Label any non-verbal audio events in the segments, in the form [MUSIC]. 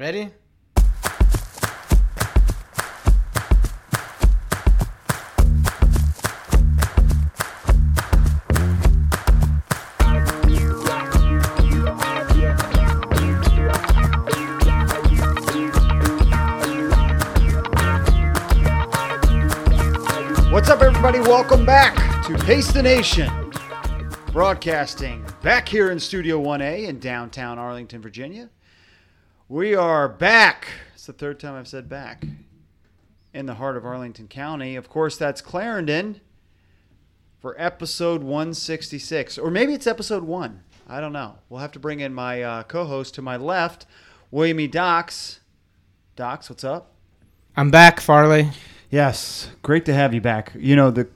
Ready? What's up, everybody? Welcome back to Pace the Nation. Broadcasting back here in Studio 1A in downtown Arlington, Virginia. We are back. It's the third time I've said back. In the heart of Arlington County. Of course, that's Clarendon for episode 166. Or maybe it's episode one. I don't know. We'll have to bring in my uh, co host to my left, William E. Docs. Docs, what's up? I'm back, Farley. Yes, great to have you back. You know, the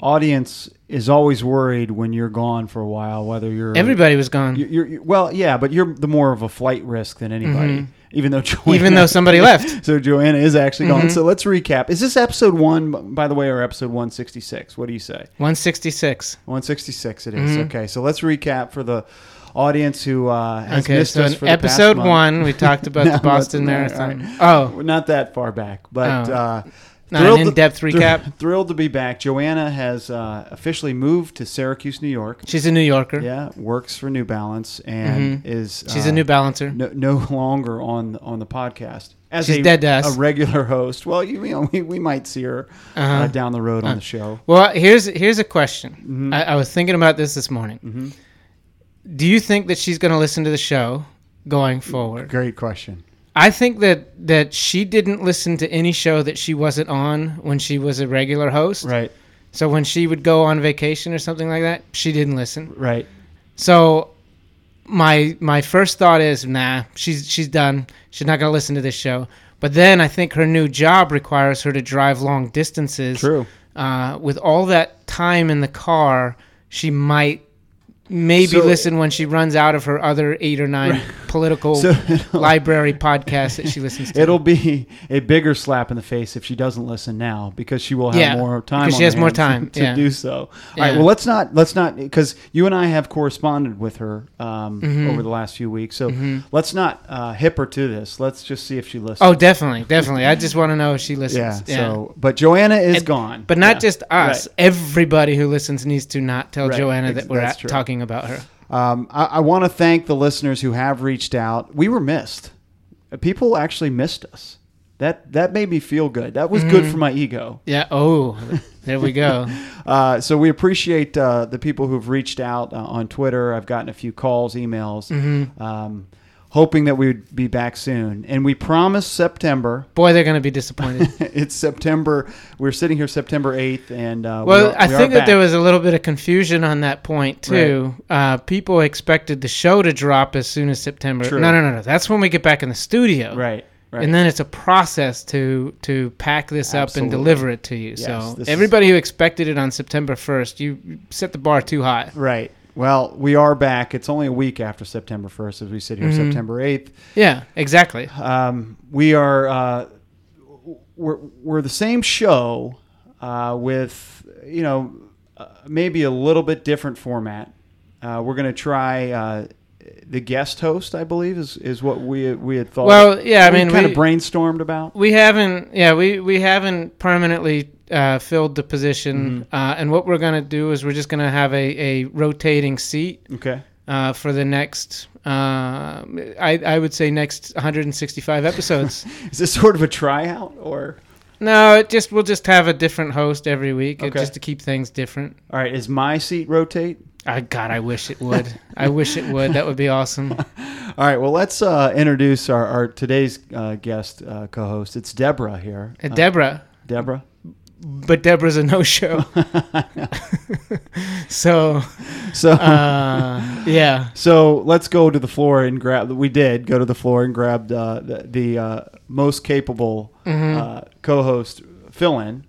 audience is always worried when you're gone for a while, whether you're Everybody was gone, You're, you're, well, yeah, but you're the more of a flight risk than anybody. Even though [LAUGHS] Joanna, Mm-hmm. even though somebody left. [LAUGHS] so Joanna is actually Mm-hmm. gone. So let's recap. Is this episode one, by the way, or episode one sixty six? What do you say? 166. One sixty six. It is. okay. So let's recap for the audience who uh, has Okay, missed so us in for episode one, we talked about No, [LAUGHS] the Boston Marathon. right. Oh, not that far back, but Oh. uh, Not an thrilled to- in-depth thr- recap? [LAUGHS] Thrilled to be back. Joanna has uh, officially moved to Syracuse, New York. she's a New Yorker. Yeah, works for New Balance and is Mm-hmm. She's uh, a New Balancer. no, no [LAUGHS] longer on on the podcast as She's a, dead to us. a regular host. Well, you, you know, we, we might see her uh Uh-huh. down the road on the show. Well, here's here's a question. Mm-hmm. I, I was thinking about this this morning. Do you think that she's going to listen to the show going forward? Great question. I think that that she didn't listen to any show that she wasn't on when she was a regular host. Right, So when she would go on vacation or something like that, she didn't listen. right. So my my first thought is, nah, she's she's done. She's not gonna listen to this show. But then I think her new job requires her to drive long distances. True. Uh, with all that time in the car, she might maybe So- listen when she runs out of her other eight or nine [LAUGHS] political So- [LAUGHS] library podcasts that she listens to. It'll be a bigger slap in the face if she doesn't listen now because she will have Yeah, more time. because she has more time, [LAUGHS] to yeah. do so. All right. Well, let's not let's not because you and I have corresponded with her um, Mm-hmm. over the last few weeks. So let's not uh, hip her to this. Let's just see if she listens. oh, definitely, definitely. I just want to know if she listens. yeah. So, but Joanna is gone. But not Yeah. just us. Right. Everybody who listens needs to not tell Right. Joanna Ex- that we're that's at, true. Talking about her. Um, I, I want to thank the listeners who have reached out. We were missed. People actually missed us. That that made me feel good. That was Mm-hmm. good for my ego. Yeah. Oh, there we go. [LAUGHS] Uh, so we appreciate uh, the people who've reached out uh, on Twitter. I've gotten a few calls, emails, Mm-hmm. um, hoping that we would be back soon. And we promised September. Boy, they're going to be disappointed. [LAUGHS] it's September. We're sitting here September eighth, and uh, we Well, are- I we think that there was a little bit of confusion on that point too. Uh, people expected the show to drop as soon as September. True. No, no, no, no. That's when we get back in the studio. right. Right. And then it's a process to to pack this up and deliver it to you. Yes, so this is- everybody who expected it on September first, you you set the bar too high. Right. Well, we are back. It's only a week after September 1st as we sit here, Mm-hmm. September 8th. Yeah, exactly. Um, we are uh, we're, we're the same show uh, with, you know, uh, maybe a little bit different format. Uh, we're going to try uh, the guest host, I believe, is, is what we we had thought. Well, yeah, I we mean, kind we- of brainstormed about. We haven't, yeah, we, we haven't permanently uh, filled the position. Mm-hmm. Uh, and what we're going to do is we're just going to have a, a rotating seat Okay. uh, for the next, uh, I, I would say, next 165 episodes. [LAUGHS] Is this sort of a tryout or? no, it just we'll just have a different host every week uh, Okay. just to keep things different. All right. Is my seat rotate? I God, I wish it would. I wish it would. That would be awesome. [LAUGHS] All right. Well, let's uh, introduce our, our today's uh, guest uh, co-host. It's Deborah here. Uh, Deborah, Deborah. But Deborah's a no-show. [LAUGHS] so, So uh, yeah. so let's go to the floor and grab. We did go to the floor and grabbed uh, the, the uh, most capable uh, co-host fill-in. Which,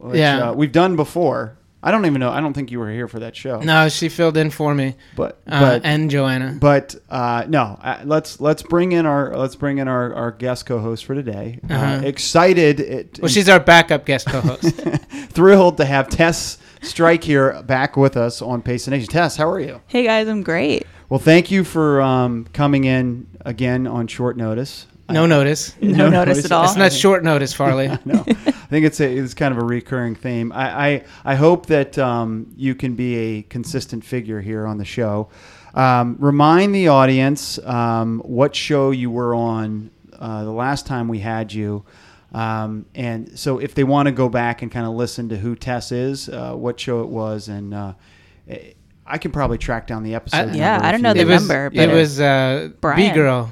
Mm-hmm. Yeah. uh, we've done before. I don't even know. I don't think you were here for that show. No, she filled in for me, but uh, and Joanna. but uh, no. Uh, let's let's bring in our let's bring in our, our guest co-host for today. uh Uh-huh. excited, it, Well, she's our backup guest co-host. [LAUGHS] thrilled to have Tess Strike here back with us on Pace the Nation. Tess, how are you? Hey guys, I'm great. Well, thank you for um, coming in again on short notice. No notice. No notice at all. It's not short notice, Farley. [LAUGHS] no, I think it's a, it's kind of a recurring theme. I I, I hope that um, you can be a consistent figure here on the show. Um, remind the audience um, what show you were on uh, the last time we had you. Um, and so, if they want to go back and kind of listen to who Tess is, uh, what show it was, and uh, I can probably track down the episode. I- yeah, I don't know the it need. was, number, it was uh, B Brian. girl.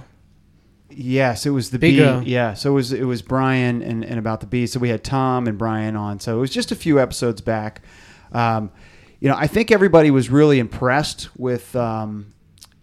Yes, it was the Big bee. girl. Yeah, so it was it was Brian and, and about the bee. So we had Tom and Brian on. So it was just a few episodes back. Um, you know, I think everybody was really impressed with um,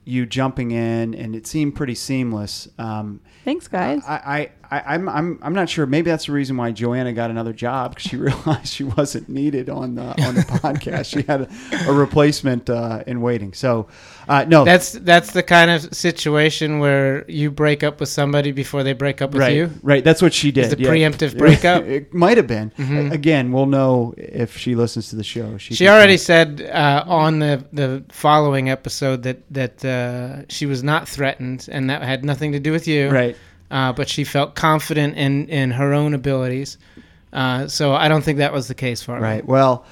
you jumping in, and it seemed pretty seamless. Um, Thanks, guys. I, I, I, I'm, I'm, I'm not sure. Maybe that's the reason why Joanna got another job because she [LAUGHS] realized she wasn't needed on the on the [LAUGHS] podcast. She had a, a replacement uh, in waiting. So, uh, no, That's that's the kind of situation where you break up with somebody before they break up with right, you. right. That's what she did. the preemptive [LAUGHS] breakup? it might have been. Mhm. Again, we'll know if she listens to the show. She can already tell. said uh, on the the following episode that that uh, she was not threatened, and that had nothing to do with you. right. Uh, but she felt confident in in her own abilities. Uh, so I don't think that was the case for her. Right. Well,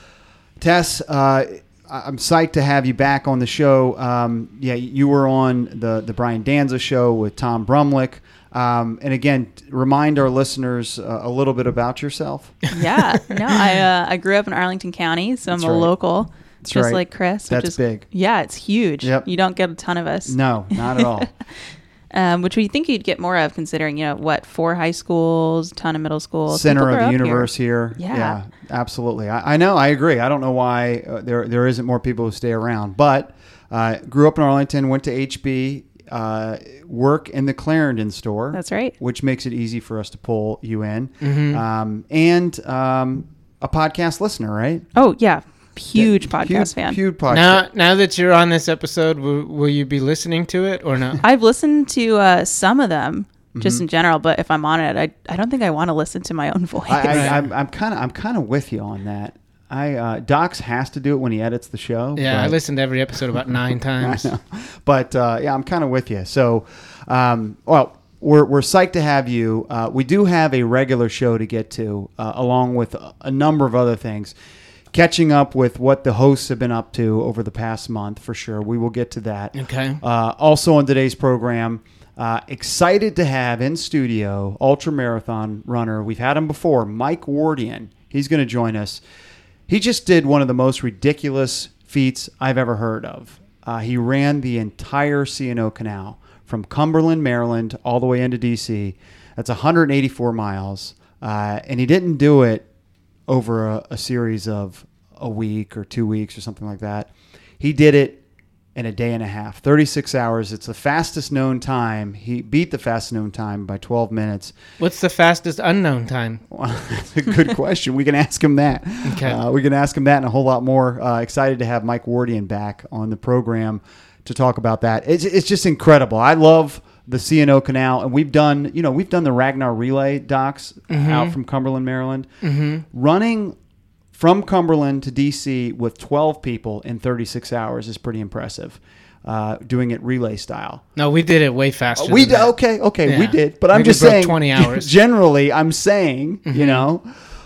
Tess, uh, I'm psyched to have you back on the show. Um, yeah, you were on the the Brian Danza show with Tom Brumlick. Um, and again, remind our listeners uh, a little bit about yourself. yeah. No, I uh, I grew up in Arlington County, so I'm That's a right. local, That's just right. like Chris. That's is, big. Yeah, it's huge. Yep. You don't get a ton of us. No, not at all. [LAUGHS] Um, which we think you'd get more of, considering you know what four high schools, ton of middle schools, Center of the up here. universe here. Yeah. absolutely. I, I know. I agree. I don't know why uh, there there isn't more people who stay around. But uh, grew up in Arlington, went to HB, uh, work in the Clarendon store. That's right. Which makes it easy for us to pull you in, Mhm. um, and um, a podcast listener, right? Oh yeah, huge Yeah, podcast huge, fan. Huge podcast. Now, now that you're on this episode, will, will you be listening to it or not? I've listened to uh, some of them just Mm-hmm. in general, but if I'm on it, I, I don't think I want to listen to my own [LAUGHS] voice. I, Right. I, I'm, I'm kind of I'm kind of with you on that. I uh, Docs has to do it when he edits the show. Yeah, I listened to every episode about [LAUGHS] nine times. I know. But uh, yeah, I'm kind of with you. So, um, well, we're, we're psyched to have you. Uh, we do have a regular show to get to, uh, along with a- a number of other things. Catching up with what the hosts have been up to over the past month, for sure. We will get to that. Okay. Uh, also on today's program, uh, excited to have in studio ultra marathon runner. We've had him before, Mike Wardian. He's going to join us. He just did one of the most ridiculous feats I've ever heard of. Uh, he ran the entire C&O Canal from Cumberland, Maryland, all the way into D.C. That's 184 miles, uh, and he didn't do it over a, a series of a week or two weeks or something like that. He did it in a day and a half, 36 hours. It's the fastest known time. He beat the fastest known time by 12 minutes. What's the fastest unknown time? Well, [LAUGHS] that's a good question. We can ask him that. Okay. Uh, we can ask him that and a whole lot more. Uh, excited to have Mike Wardian back on the program to talk about that. It's, it's just incredible. I love the C&O Canal, and we've done, you know, we've done the Ragnar Relay Docs out from Cumberland, Maryland. Mm-hmm. Running from Cumberland to DC with 12 people in 36 hours is pretty impressive. Uh, doing it relay style. No, we did it way faster. We did okay, okay, we did, but I'm just saying. 20 hours. Generally, I'm saying, you Mhm. know,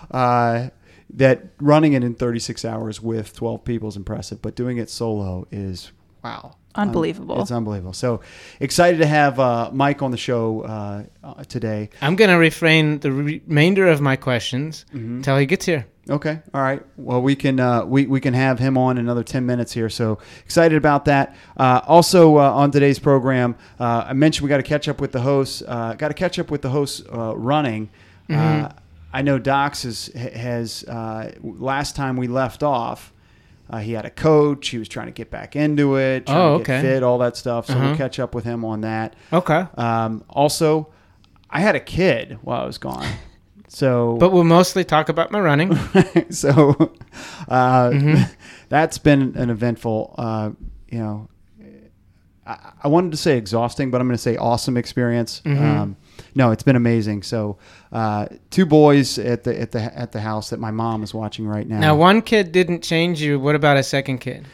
uh, that running it in 36 hours with 12 people is impressive, but doing it solo is wow, Unbelievable. it's unbelievable. So excited to have uh, Mike on the show uh, uh, today. I'm going to refrain the remainder of my questions Mhm. until he gets here. Okay. All right. Well, we can uh, we we can have him on another ten minutes here. So excited about that. Uh, also uh, on today's program, uh, I mentioned we got to catch up with the hosts. Uh, got to catch up with the hosts uh, running. Uh, Mhm. I know Docs is, has uh, last time we left off. Uh, he had a coach. He was trying to get back into it, trying Oh, to get fit, all that stuff. So Uh-huh. we'll catch up with him on that. Okay. Um, also, I had a kid while I was gone. [LAUGHS] So But we'll mostly talk about my running. [LAUGHS] so uh, Mhm. [LAUGHS] that's been an eventful, uh, you know, I, I wanted to say exhausting, but I'm going to say awesome experience. Mhm. Um, no, it's been amazing. So, uh, two boys at the at the at the house that my mom is watching right now. Now, one kid didn't change you. What about a second kid?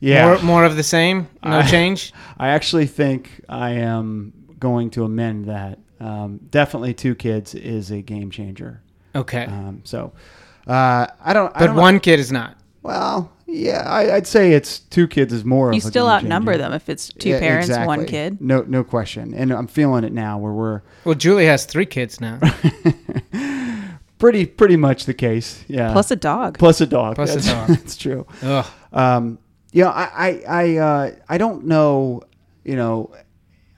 yeah, More, more of the same? No I- [LAUGHS] change? I actually think I am going to amend that Um, definitely two kids is a game changer. Okay. Um, so uh, I don't. I but don't know. one kid is not. Well, yeah, I, I'd say it's two kids is more. You of a still game outnumber changer. them if it's two Yeah, parents, one kid. No, no question. And I'm feeling it now, where we're Well, Julie has three kids now. [LAUGHS] pretty, pretty much the case. Yeah. Plus a dog. plus a dog. Plus a dog. That's true. Ugh. Um, you know, I, I, I, uh, I don't know. You know,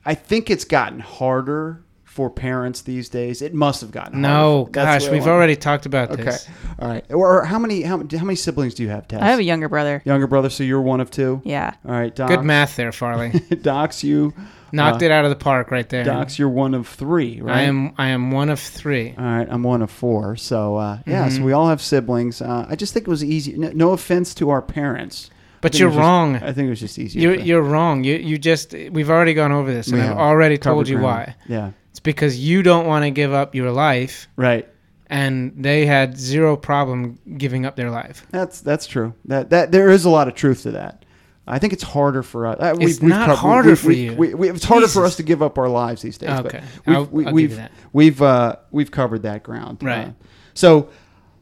I think it's gotten harder for parents these days. It must have gotten No, harder. Gosh, we've already talked about Okay, this. all right. Or how many? How, how many siblings do you have, Tess? I have a younger brother. younger brother, so you're one of two. Yeah. All right, Docs. Good math there, Farley. [LAUGHS] Docs, you Knocked uh, it out of the park right there. Docs, you're one of three, right? I am. I am one of three. All right, I'm one of four. So uh, yeah, Mm-hmm. so we all have siblings. Uh, I just think it was easy. No, no offense to our parents, But you're was just- wrong. I think it was just easier. You're you're wrong. You you just we've already gone over this, and We I've have. already Covered told you ground. why. Yeah, It's because you don't want to give up your life, right. and they had zero problem giving up their life. That's that's true. That that there is a lot of truth to that. I think it's harder for us. Uh, It's not harder for you. We, we, it's harder for us to give up our lives these days. Okay. I'll- we've, I'll we've you that. we've uh, we've covered that ground. Right. Uh, so,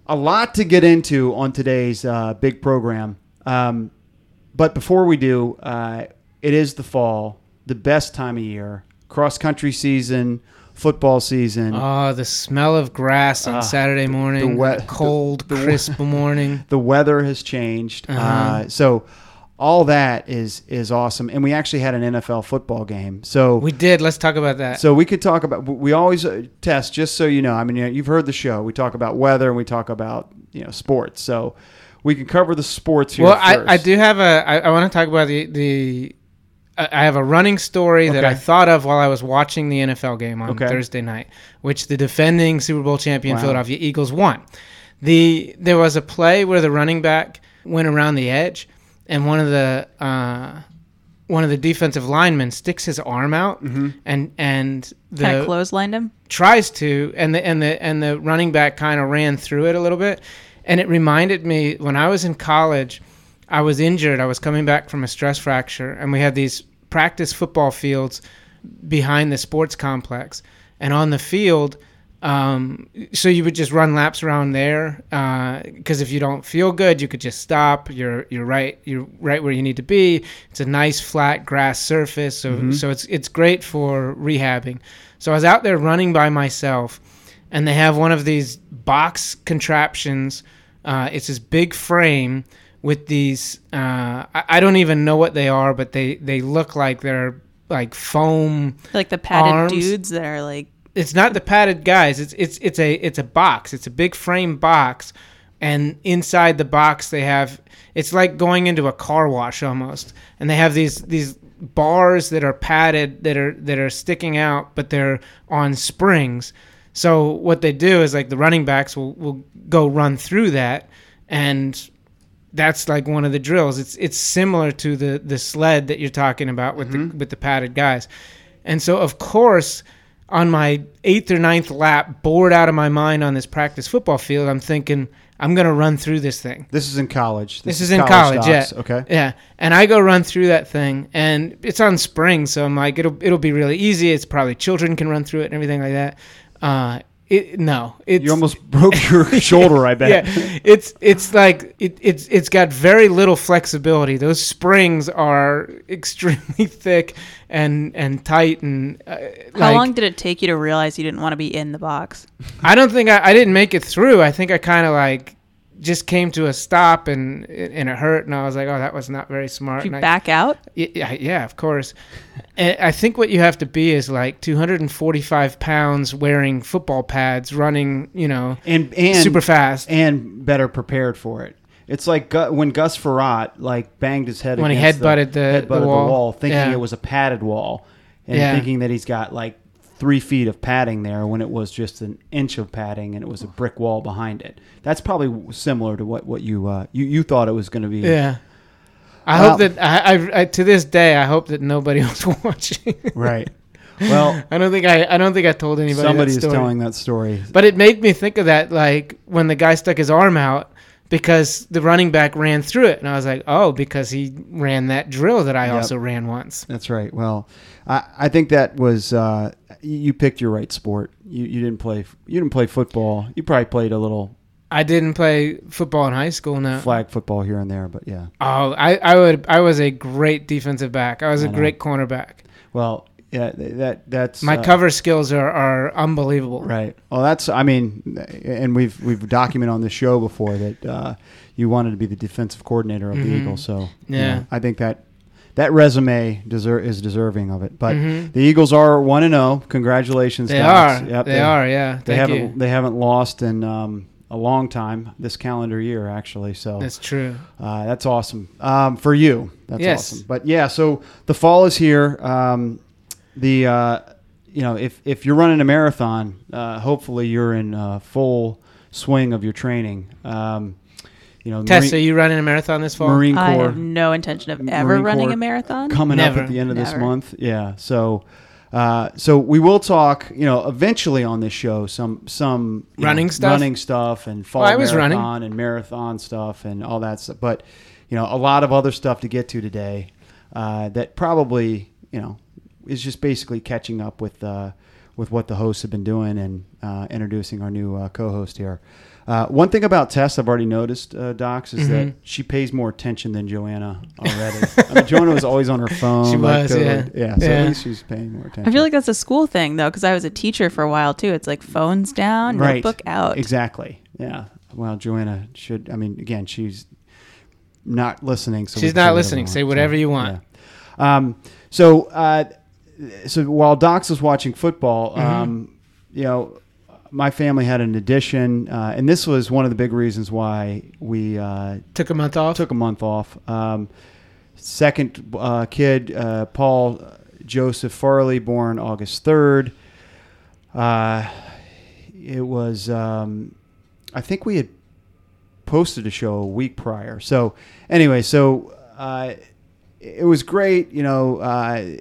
a lot to get into on today's uh, big program. Um, but before we do, uh, it is the fall, the best time of year, cross country season, football season. Oh, the smell of grass on Ah, Saturday morning, the wet- cold, the- crisp [LAUGHS] morning. the weather has changed. uh Uh-huh. so all that is is awesome, and we actually had an NFL football game. So We did. Let's talk about that. so we could talk about. We always uh, Tess, just so you know. I mean, you've heard the show. We talk about weather and we talk about you know sports. So we can cover the sports here. well, I. I do have a. I, I want to talk about the the. I I have a running story that I thought of while I was watching the NFL game on Okay. Thursday night, which the defending Super Bowl champion Wow. Philadelphia Eagles won. The there was a play where the running back went around the edge, and one of the uh, one of the defensive linemen sticks his arm out, Mm-hmm. and and the Kind of clotheslined him. tries to and the and the and the running back kind of ran through it a little bit and it reminded me when I was in college I was injured. I was coming back from a stress fracture and we had these practice football fields behind the sports complex. And on the field um, so you would just run laps around there because if you don't feel good you could just stop. You're you're right you're right where you need to be. It's a nice flat grass surface so so it's it's great for rehabbing. So I was out there running by myself and they have one of these box contraptions. Uh, it's this big frame with these uh, I, I don't even know what they are but they they look like they're like foam Like the padded Arms. dudes that are like it's not the padded guys. It's it's it's a it's a box. It's a big frame box, and inside the box they have. It's like going into a car wash almost, and they have these these bars that are padded that are that are sticking out, but they're on springs. So what they do is like the running backs will will go run through that, and that's like one of the drills. It's it's similar to the the sled that you're talking about with the with the padded guys, and so of course on my eighth or ninth lap, bored out of my mind on this practice football field, I'm thinking I'm gonna run through this thing. This is in college. This, is in college, Docs, yeah. Okay. Yeah, and I go run through that thing, and it's on springs, so I'm like, it'll it'll be really easy. It's probably children can run through it and everything like that. Uh, it no, it's You almost broke your [LAUGHS] shoulder. I bet. yeah, it's it's like it, it's it's got very little flexibility. Those springs are extremely [LAUGHS] thick and and tight and uh, How like, long did it take you to realize you didn't want to be in the box? I don't think I, I didn't make it through. I think I kind of like just came to a stop and and it hurt and I was like, oh, that was not very smart. Did you And I- back out? Yeah, yeah, of course. And I think what you have to be is like 245 pounds, wearing football pads, running, you know, And and super fast. and better prepared for it. It's like Gu- when Gus Farrat like banged his head When he against headbutted the- headbutted the the wall. wall, thinking Yeah. it was a padded wall, and Yeah. thinking that he's got like three feet of padding there when it was just an inch of padding and it was a brick wall behind it. That's probably similar to what what you uh, you you thought it was going to be. Yeah. I Well- hope that I, I, I to this day I hope that nobody [LAUGHS] was watching. Right. Well, [LAUGHS] I don't think I I don't think I told anybody. somebody that is story. telling that story. But it made me think of that, like when the guy stuck his arm out because the running back ran through it, and I was like, oh, because he ran that drill that I Yep. also ran once. That's right. Well, I, I think that was uh, you picked your right sport. You you didn't play you didn't play football. You probably played a little I didn't play football in high school. No. flag football here and there, but yeah. Oh, I, I would. I was a great defensive back. I was a I know. great cornerback. Well, yeah, that that's My uh, cover skills are, are unbelievable. Right. Well, that's I mean, and we've we've documented on the show before that uh, you wanted to be the defensive coordinator of the Mhm. Eagles. So you Yeah. know, I think that that resume deser- is deserving of it. But Mhm. the Eagles are one and zero. Congratulations, They are. Yep, they, are. Yeah. They haven't you. they haven't lost in um, a long time this calendar year actually. So That's true. uh, that's awesome um, for you. That's Yes. awesome. But yeah, so the fall is here. Um, the uh, you know if if you're running a marathon, uh, hopefully you're in uh, full swing of your training. Um, you know, Tess, are Marine, you running a marathon this fall? Marine I Corps have no intention of ever Marine running Corps a marathon. coming up at the end of this month. Yeah, so. Uh, so we will talk, you know, eventually on this show some some you know, Running stuff? running stuff, and fall Well, I was running. marathon and marathon stuff and all that stuff. But you know, a lot of other stuff to get to today uh, that probably you know is just basically catching up with uh, with what the hosts have been doing and uh, introducing our new uh, co-host here. Uh, one thing about Tess I've already noticed, uh, Docs, is that Mhm. she pays more attention than Joanna already. [LAUGHS] I mean, Joanna was always on her phone. She like, was, totally- yeah. yeah. So Yeah. at least she's paying more attention. I feel like that's a school thing though, because I was a teacher for a while too. It's like phones down, Right. notebook out. Exactly. Yeah. Well, Joanna should. I mean, again, she's not listening. So She's not listening. we Say whatever So, you want. yeah. Um, so, uh, so while Docs was watching football, Mm-hmm. um, you know, my family had an addition, uh, and this was one of the big reasons why we uh, Took a month off. took a month off. Um, second uh, kid, uh, Paul Joseph Farley, born August third. Uh, it was, um, I think we had posted a show a week prior. So anyway, so uh, it was great. You know, uh,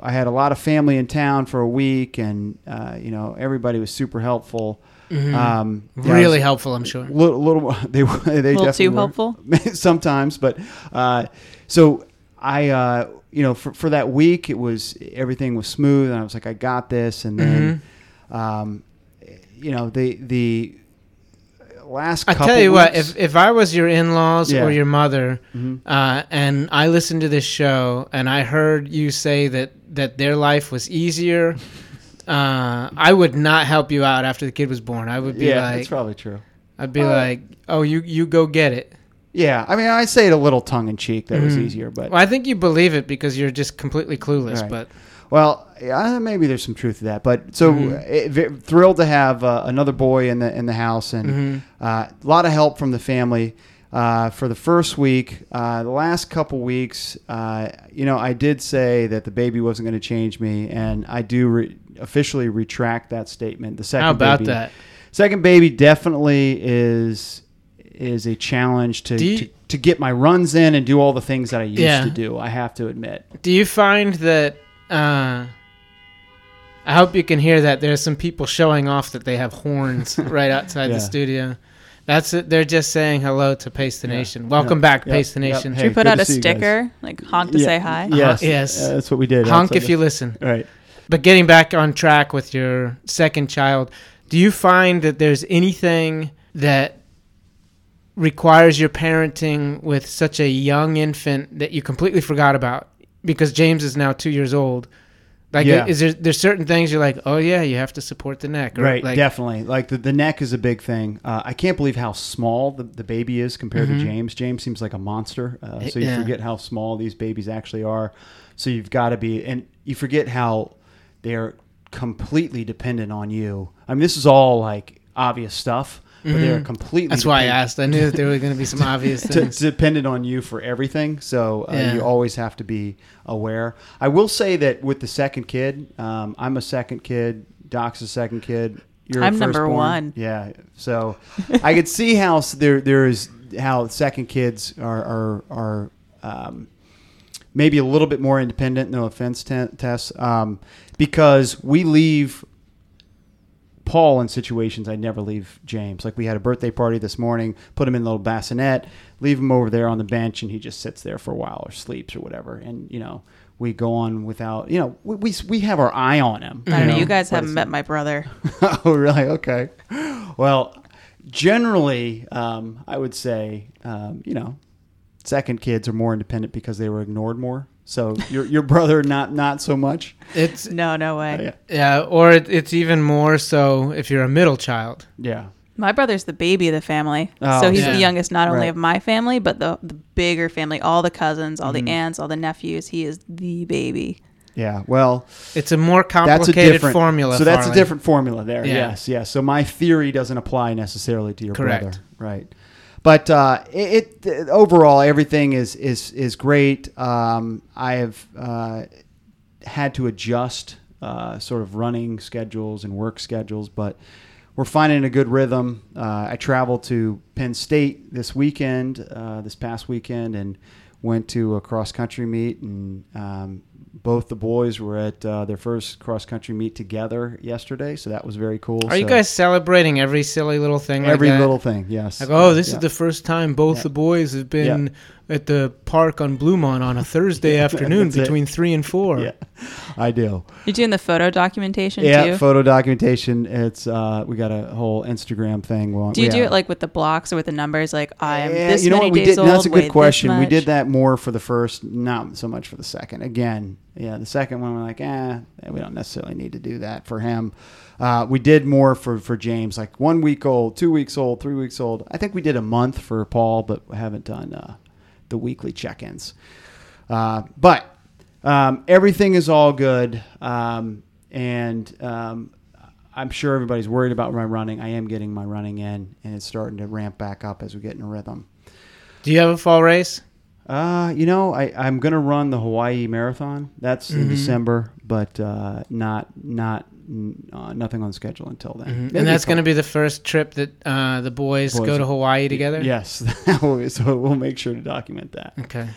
I had a lot of family in town for a week, and uh, you know everybody was super helpful. Mhm. Um, yeah, really was- helpful, I'm sure. little, little [LAUGHS] they were they little definitely too helpful? [LAUGHS] sometimes but uh, so i uh, you know for, for that week it was everything was smooth and i was like i got this and then Mm-hmm. um, you know the the last I tell you what, if if I was your in-laws Yeah. or your mother, Mhm. uh, and I listened to this show and I heard you say that that their life was easier, [LAUGHS] uh, I would not help you out after the kid was born. I would be yeah like, that's probably true I'd be Uh, like, oh, you you go get it. yeah i mean i say it a little tongue-in-cheek that was Mhm. easier but Well, I think you believe it because you're just completely clueless. Right. But Well, yeah, maybe there's some truth to that, but so Mhm. eh, v- thrilled to have uh, another boy in the in the house, and Mhm. uh, a lot of help from the family uh, for the first week. Uh, the last couple weeks, uh, you know, I did say that the baby wasn't going to change me, and I do re- officially retract that statement. The second how about baby, that? Second baby definitely is is a challenge to, you- to to get my runs in and do all the things that I used Yeah. to do. I have to admit. Do you find that? Uh, I hope you can hear that. There's some people showing off that they have horns [LAUGHS] right outside Yeah. the studio. That's it. They're just saying hello to Pace the Yeah. Nation. Welcome Yeah. back, Yeah. Pace the Yeah. Nation. Hey, Should we put out a see you guys. sticker, like honk to Yeah. say hi? Yes, yes. uh, that's what we did. Honk outside if the- you listen. Right. But getting back on track with your second child, do you find that there's anything that requires your parenting with such a young infant that you completely forgot about? Because James is now two years old. Like, Yeah. is there there's certain things you're like, oh yeah, you have to support the neck, or Right, Like, definitely. Like the, the neck is a big thing. Uh, I can't believe how small the, the baby is compared Mhm. to James. James seems like a monster. Uh, so you Yeah. forget how small these babies actually are. So you've got to be, and you forget how they're completely dependent on you. I mean, this is all like obvious stuff, but they're Mhm. completely. That's why I asked. I knew that there were going to be some [LAUGHS] obvious to, things. dependent on you for everything. So uh, Yeah. you always have to be aware. I will say that with the second kid, um, I'm a second kid. Doc's a second kid. You're a I'm number firstborn. one. Yeah. So [LAUGHS] I could see how there there is how second kids are are are. Um, Maybe a little bit more independent. No offense, Te- Tess, um, because we leave Paul in situations I never leave James. Like we had a birthday party this morning, put him in the little bassinet, leave him over there on the bench, and he just sits there for a while or sleeps or whatever. And you know, we go on without. You know, we we, we have our eye on him. I don't know. know, You guys haven't met my brother. [LAUGHS] oh, really? Okay. Well, generally, um, I would say, um, you know, second kids are more independent because they were ignored more. So your your brother not not so much. It's No, no way. Yeah. yeah, or it, it's even more so if you're a middle child. Yeah. My brother's the baby of the family. Oh, so he's yeah. the youngest not only Right. of my family, but the, the bigger family, all the cousins, all Mhm. the aunts, all the nephews. He is the baby. Yeah. Well, It's a more that's a complicated different formula. So that's a different formula there. Yeah. Yes. Yes. So my theory doesn't apply necessarily to your Correct. brother. Right. But uh, it, it overall everything is is is great. Um, I have uh, had to adjust uh, sort of running schedules and work schedules, but we're finding a good rhythm. Uh, I traveled to Penn State this weekend, uh, this past weekend, and went to a cross country meet, and um, both the boys were at uh, their first cross country meet together yesterday, so that was very cool. Are you guys celebrating every silly little thing? every like little thing? Yes. Like, oh, this Yeah. is the first time both Yeah. the boys have been at the park on Bluemont on a Thursday [LAUGHS] afternoon That's it. between three and four. Yeah, I do. You're doing the photo documentation Yeah, too. photo documentation. It's uh, we got a whole Instagram thing. Well, do you we do have- it like with the blocks or with the numbers? Like I am Yeah, this you know many what we days did? old. That's a good question. We did that more for the first, not so much for the second. Again, yeah, the second one we're like, eh, we don't necessarily need to do that for him. Uh, we did more for for James, like one week old, two weeks old, three weeks old. I think we did a month for Paul, but we haven't done uh, the weekly check-ins. Uh, but um, everything is all good, um, and um, I'm sure everybody's worried about my running. I am getting my running in, and it's starting to ramp back up as we get in a rhythm. Do you have a fall race? Uh, you know, I, I'm gonna run the Hawaii Marathon. That's in Mhm. December, but uh, not not uh, nothing on schedule until then. Mhm. And that's going to be the first trip that uh, the boys, Boys- go to Hawaii together. Yes, [LAUGHS] so we'll make sure to document that. Okay.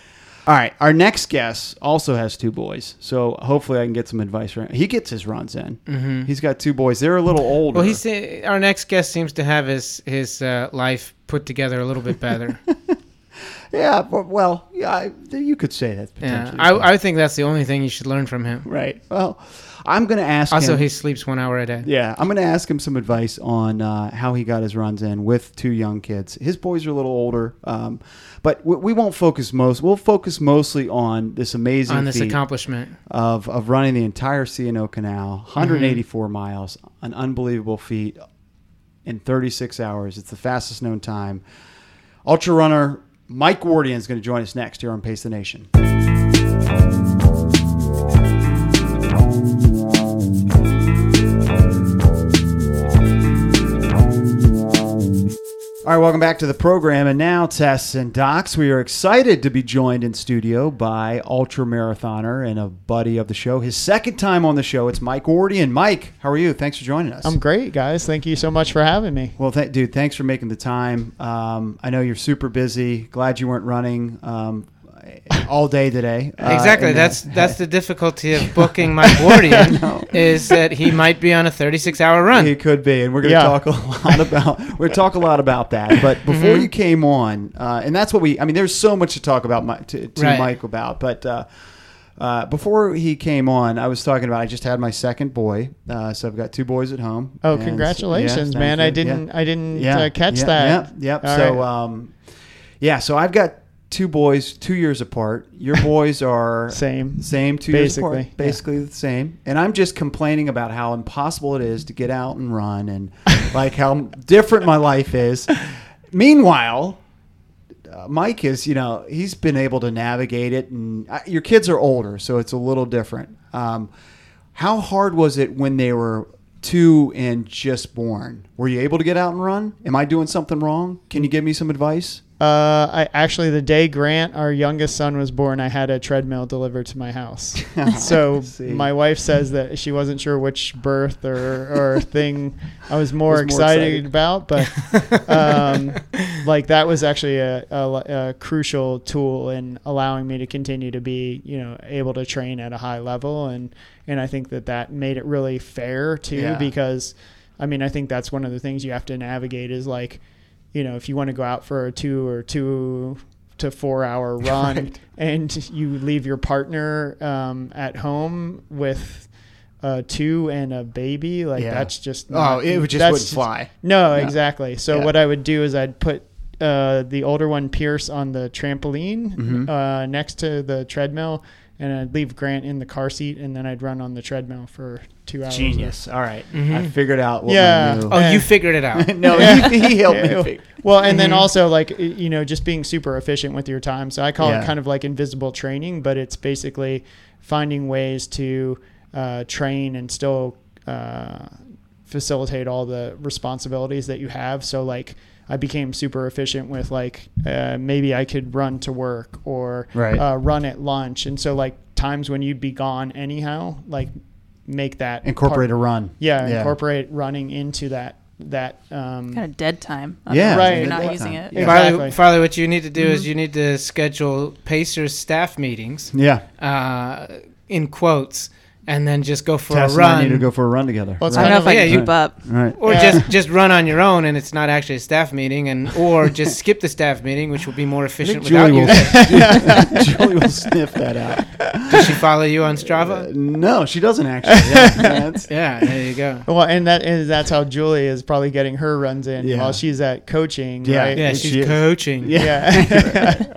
All right, our next guest also has two boys, so hopefully I can get some advice from him. He gets his runs in. hmm He's got two boys. They're a little older. Well, he's our next guest seems to have his his uh, life put together a little bit better. [LAUGHS] yeah, but, well, yeah, I, you could say that yeah. I, I think that's the only thing you should learn from him. right. Well, I'm gonna ask. Also, him, he sleeps one hour a day. Yeah, I'm going to ask him some advice on uh, how he got his runs in with two young kids. His boys are a little older, um, but we, we won't focus most. We'll focus mostly on this amazing on this accomplishment. of of running the entire C&O Canal, 184 miles, an unbelievable feat in 36 hours. It's the fastest known time. Ultra runner Mike Wardian is going to join us next here on Pace the Nation. All right, welcome back to the program. And now, Tess and Docs, we are excited to be joined in studio by ultra marathoner and a buddy of the show. His second time on the show, it's Mike Wardian. Mike, how are you? Thanks for joining us. I'm great, guys. Thank you so much for having me. well, th- dude, thanks for making the time. Um, I know you're super busy. Glad you weren't running um, all day today. Uh, Exactly. and, uh, that's [LAUGHS] that's the difficulty of booking Mike Wardian [LAUGHS] is that he might be on a 36-hour run. He could be, and we're going to Yeah. talk a lot [LAUGHS] about we're talk a lot about that. But before Mhm. you came on, uh, and that's what we. I mean, there's so much to talk about Mi- to, to Right. Mike about, but. Uh, uh, before he came on, I was talking about I just had my second boy, uh, so I've got two boys at home. Oh, And so- congratulations, yes, man! thank I didn't, I didn't Yeah. uh, catch yeah, that. Yep, yep. All so, right. um, yeah, so I've got two boys, two years apart. Your boys are [LAUGHS] Same. same two years Basically, apart, yeah. basically the same. And I'm just complaining about how impossible it is to get out and run, and [LAUGHS] like how different my life is. Meanwhile, uh, Mike is, you know, he's been able to navigate it, and uh, your kids are older, so it's a little different. Um, how hard was it when they were two and just born? Were you able to get out and run? Am I doing something wrong? Can you give me some advice? Uh, I actually the day Grant, our youngest son, was born, I had a treadmill delivered to my house. [LAUGHS] so my wife says that she wasn't sure which birth or, or [LAUGHS] thing I was more, Was more excited, excited. about, but um, [LAUGHS] like that was actually a, a, a crucial tool in allowing me to continue to be, you know, able to train at a high level, and and I think that that made it really fair too, Yeah. because I mean I think that's one of the things you have to navigate is like you know, if you want to go out for a two or two to four hour [LAUGHS] run Right. and you leave your partner um, at home with a two and a baby like Yeah. that's just Oh, it would just wouldn't fly. no Yeah. exactly so Yeah. what i would do is i'd put uh, the older one pierce on the trampoline Mhm. uh, next to the treadmill and i'd leave grant in the car seat and then i'd run on the treadmill for two hours Genius. All right. Mhm. I figured out what Yeah. my new- Oh, you figured it out. [LAUGHS] no, he, he [LAUGHS] helped me. Yeah. fig- Well, and then Mhm. also like you know just being super efficient with your time. So I call Yeah. it kind of like invisible training, but it's basically finding ways to uh, train and still uh, facilitate all the responsibilities that you have. So like I became super efficient with like uh, maybe I could run to work or Right. uh, run at lunch, and so like times when you'd be gone anyhow, like make that Incorporate a run. yeah, Yeah. incorporate running into that that um, Kind of dead time. Yeah, Right. You're not using time. it. Yeah. Farley, Exactly. Farley, what you need to do Mm-hmm. is you need to schedule Pacers staff meetings Yeah. uh, in quotes, and then just go for Tess a and I run. need to go for a run together. Well, it's I right? don't know if I Yeah, can you- keep up. right. or Yeah. just just run on your own, and it's not actually a staff meeting, and or just skip the staff meeting, which will be more efficient without Julie you. will, [LAUGHS] [LAUGHS] Julie will sniff that out. Does she follow you on Uh, Strava? no, she doesn't actually. Yeah, [LAUGHS] Yeah, there you go. Well, and that is that's how Julie is probably getting her runs in Yeah. while she's at coaching. Yeah. right? Yeah, she's is. coaching. Yeah.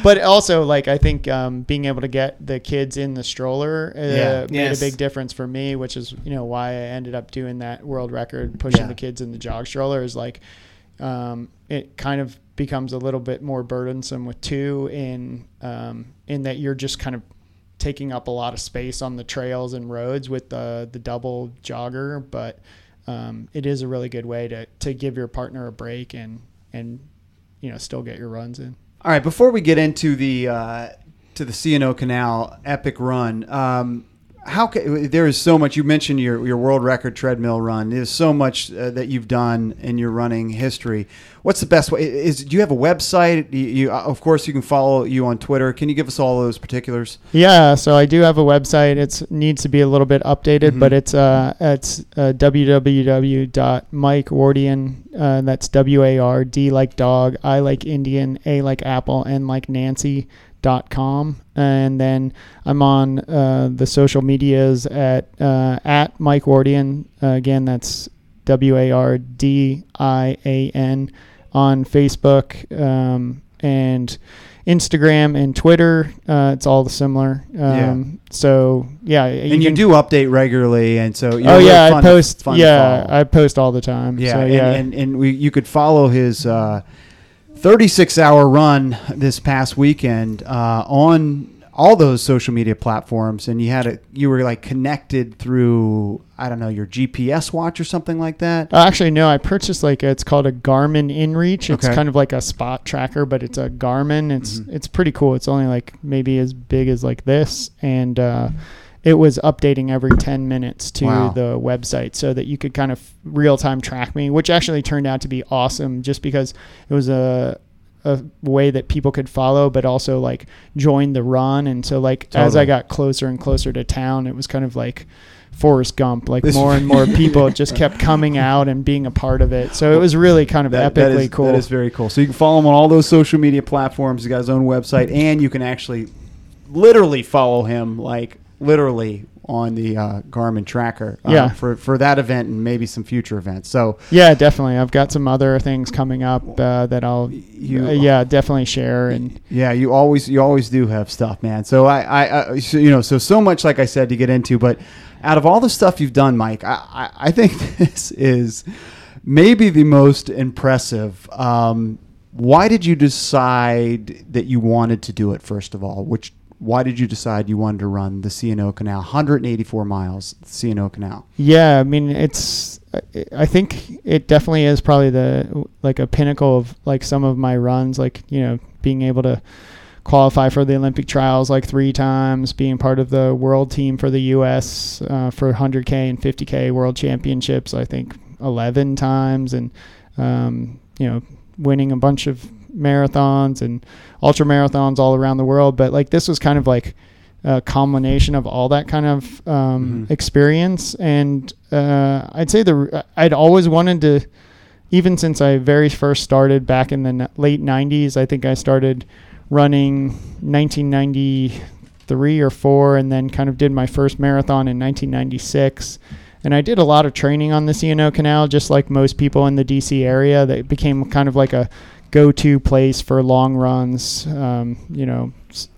[LAUGHS] but also, like I think um, being able to get the kids in the stroller uh, Yeah. made Yes. a big difference for me, which is you know why I ended up doing that world record, pushing Yeah. the kids in the jog stroller. Is like um, it kind of becomes a little bit more burdensome with two in um, in that you're just kind of taking up a lot of space on the trails and roads with the the double jogger, but um, it is a really good way to to give your partner a break and and you know still get your runs in. All right, before we get into the uh, to the C&O Canal epic run, um, how ca- there is so much. You mentioned your your world record treadmill run. There's so much uh, that you've done in your running history. What's the best way? Is do you have a website? You, you uh, of course you can follow you on Twitter. Can you give us all those particulars? Yeah, so I do have a website. It needs to be a little bit updated, Mhm. but it's uh it's uh, www.mikewardian. Uh, that's W A R D like dog, I like Indian, A like apple, N like Nancy dot com. And then i'm on uh, the social medias at uh, at mike wardian. Uh, again that's w-a-r-d-i-a-n on facebook um, and instagram and twitter. Uh, it's all the similar. Um, so yeah and you do update regularly, and so oh yeah i post to yeah i post all the time Yeah, so, and, and, and we, you could follow his uh, 36 hour run this past weekend uh, on all those social media platforms, and you had a you were like connected through I don't know your GPS watch or something like that. Uh, Actually, no. I purchased like it's called a Garmin InReach. It's Okay. kind of like a spot tracker, but it's a Garmin. It's Mhm. it's pretty cool. It's only like maybe as big as like this, and uh, it was updating every ten minutes to Wow. the website so that you could kind of real time track me, which actually turned out to be awesome. Just because it was a a way that people could follow, but also like join the run. And so like as I got closer and closer to town, it was kind of like Forrest Gump. Like This- more and [LAUGHS] more people just kept coming out and being a part of it. So it was really kind of That, that epically is, cool. That is very cool. So you can follow him on all those social media platforms. He's got his own website, and you can actually literally follow him, like literally on the uh, Garmin tracker. uh, Yeah. For for that event and maybe some future events. So yeah, definitely. I've got some other things coming up uh, that I'll you uh, yeah definitely share and Yeah, you always you always do have stuff, man. So I, I, I so, you know, so so much like I said to get into, but out of all the stuff you've done, Mike, I, I, I think [LAUGHS] this is maybe the most impressive. Um, why did you decide that you wanted to do it? First of all, which why did you decide you wanted to run the C&O Canal, 184 miles, C&O Canal? Yeah, I mean it's. I think it definitely is probably the like a pinnacle of like some of my runs, like you know being able to qualify for the Olympic trials like three times, being part of the world team for the U.S. Uh, for 100k and 50k world championships. I think 11 times, and um, you know winning a bunch of marathons and ultra marathons all around the world. But like this was kind of like a culmination of all that kind of um, Mhm. experience. And uh, I'd say the I'd always wanted to even since I very first started back in the n- late 90s, I think I started running 1993 or 4 and then kind of did my first marathon in 1996. And I did a lot of training on the C&O Canal, just like most people in the DC area. That became kind of like a go-to place for long runs. Um, you know,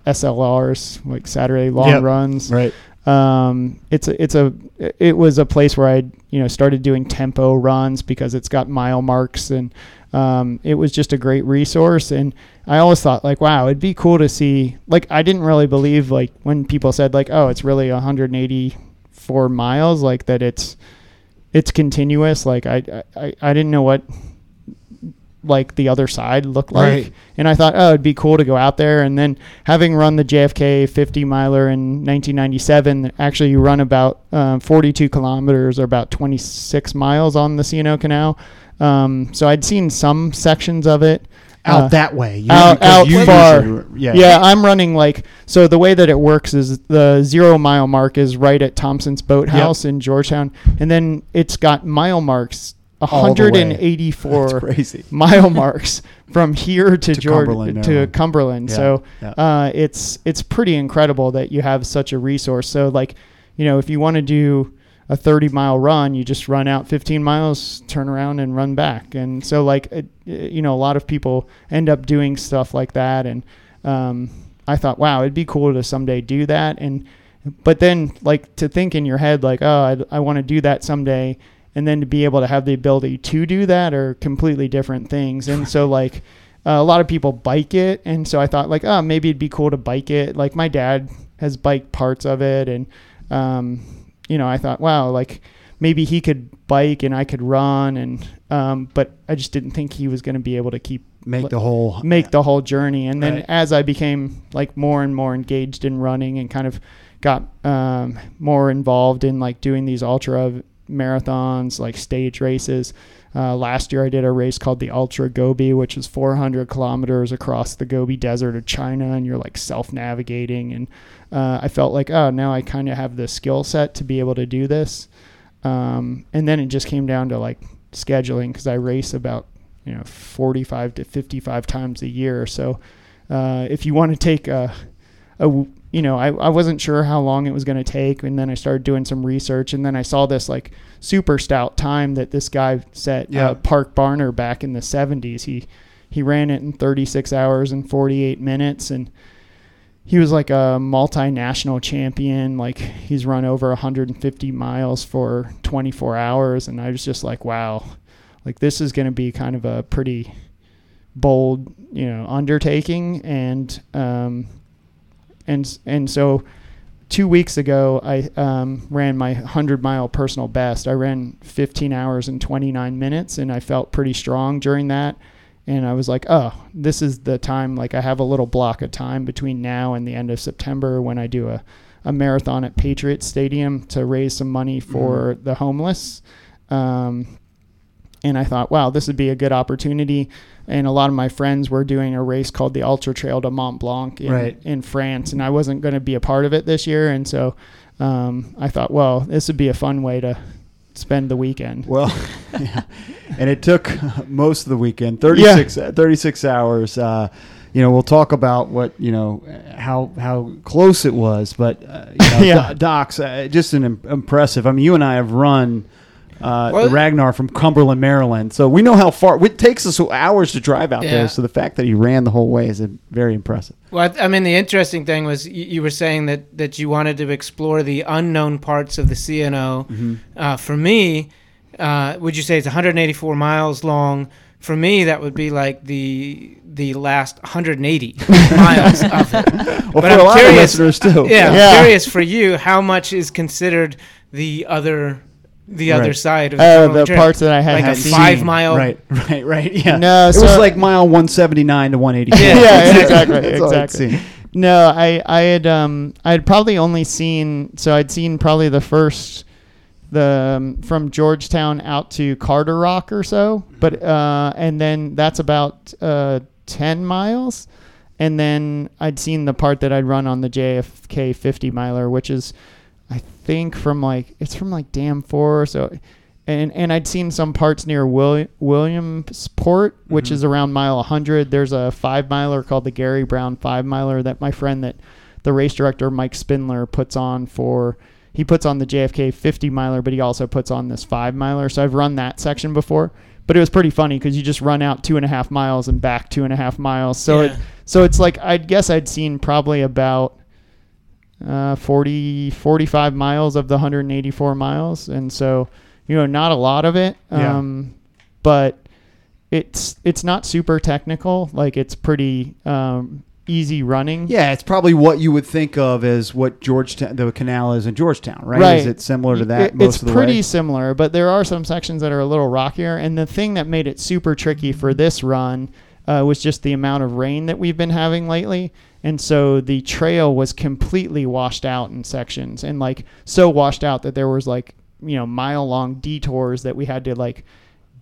SLRs, like Saturday long Yep. runs Right. um, it's a, it's a it was a place where I you know started doing tempo runs because it's got mile marks and um, it was just a great resource and I always thought like wow it'd be cool to see like I didn't really believe like when people said like oh it's really 184 miles like that it's it's continuous like I I, I didn't know what like the other side looked like Right. and I thought, oh, it'd be cool to go out there. And then having run the JFK 50 miler in 1997, actually you run about um, 42 kilometers or about 26 miles on the C&O Canal. Um, so I'd seen some sections of it. Out Uh, that way. You- out- out far. yeah. yeah, I'm running like so. The way that it works is the zero mile mark is right at Thompson's Boathouse in Georgetown, and then it's got mile marks, All the way. 184 [LAUGHS] That's crazy. [LAUGHS] mile marks from here to, To Georgia Cumberland, to. Cumberland. Yeah, So yeah. uh, it's it's pretty incredible that you have such a resource. So like, you know, if you want to do a 30 mile run, you just run out 15 miles, turn around and run back. And so like, it, you know, a lot of people end up doing stuff like that. And um, I thought, wow, it'd be cool to someday do that. And but then like to think in your head like, oh, I'd, I want to do that someday and then to be able to have the ability to do that are completely different things. And so [LAUGHS] like uh, a lot of people bike it, and so I thought like, oh, maybe it'd be cool to bike it. Like my dad has biked parts of it, and um, you know, I thought, wow, like maybe he could bike and I could run, and um, but I just didn't think he was going to be able to keep Make the whole. make the whole journey. And then Right. as I became like more and more engaged in running and kind of got um, more involved in like doing these ultra marathons, like stage races. Uh, last year I did a race called the Ultra Gobi, which is 400 kilometers across the Gobi Desert of China, and you're like self-navigating. And uh, I felt like, oh, now I kind of have the skill set to be able to do this. Um, and then it just came down to like scheduling because I race about you know 45 to 55 times a year. So uh, if you want to take a, a you know, I, I wasn't sure how long it was going to take, and then I started doing some research, and then I saw this like super stout time that this guy set, Yeah. uh, Park Barner, back in the 70s. He he ran it in 36 hours and 48 minutes, and he was like a multinational champion. Like he's run over 150 miles for 24 hours, and I was just like, wow, like this is going to be kind of a pretty bold, you know, undertaking, and um, and and so two weeks ago I um, ran my 100 mile personal best. I ran 15 hours and 29 minutes, and I felt pretty strong during that. And I was like, oh, this is the time. Like I have a little block of time between now and the end of September when I do a, a marathon at Patriot Stadium to raise some money for the homeless. Um, and I thought, wow, this would be a good opportunity. And a lot of my friends were doing a race called the Ultra Trail to Mont Blanc in, Right. in France, and I wasn't going to be a part of it this year. And so um, I thought, well, this would be a fun way to spend the weekend. Well, [LAUGHS] yeah. and it took most of the weekend 36, uh, 36 hours. Uh, you know, we'll talk about what you know how how close it was, but uh, you know, [LAUGHS] Yeah. Do- Docs, uh, just an im- impressive. I mean, you and I have run uh, Well- Ragnar from Cumberland, Maryland, so we know how far it takes us hours to drive out Yeah. there. So the fact that he ran the whole way is very impressive. Well, I I mean, the interesting thing was you, you were saying that, that you wanted to explore the unknown parts of the C&O. Mm-hmm. Uh, for me, uh, would you say it's 184 miles long? For me, that would be like the the last 180 [LAUGHS] miles of it. Well, But for I'm a lot curious- of listeners too. Yeah, Yeah. I'm curious for you, how much is considered the other the other side of the, Oh, Cumberland the Trail? parts that I like hadn't a seen. five mile. Right, [LAUGHS] right, right. Yeah. No, it so- was like mile 179 to 180. Yeah. yeah, [LAUGHS] exactly, That's all I'd exactly. No, I I had um I had probably only seen so I'd seen probably the first the um, from Georgetown out to Carderock or so, but uh and then that's about uh 10 miles and then I'd seen the part that I'd run on the JFK 50 miler which is I think from like it's from like Dam 4 so and and I'd seen some parts near Will, Williamsport, which Mm-hmm. is around mile 100. There's a five miler called the Gary Brown five miler that my friend that the race director Mike Spinnler puts on for. He puts on the JFK 50 miler, but he also puts on this five miler. So I've run that section before, but it was pretty funny because you just run out two and a half miles and back two and a half miles. So Yeah. it so it's like I guess I'd seen probably about uh, 40, 45 miles of the 184 miles. And so, you know, not a lot of it. Yeah. Um, but it's, it's not super technical. Like it's pretty, um, easy running. Yeah, it's probably what you would think of as what Georgetown, the canal is in Georgetown, right? Right. Is it similar to that It- most it's of the pretty way? similar, but there are some sections that are a little rockier. And the thing that made it super tricky for this run uh, was just the amount of rain that we've been having lately. And so the trail was completely washed out in sections, and like so washed out that there was like you know mile long detours that we had to like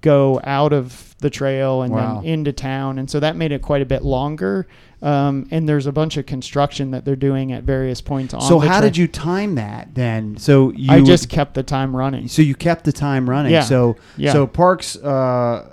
go out of the trail and Wow. then into town, and so that made it quite a bit longer. Um, and there's a bunch of construction that they're doing at various points on. So how did you time that then? So you I just kept the time running. so you kept the time running. Yeah. So Yeah. so Parks uh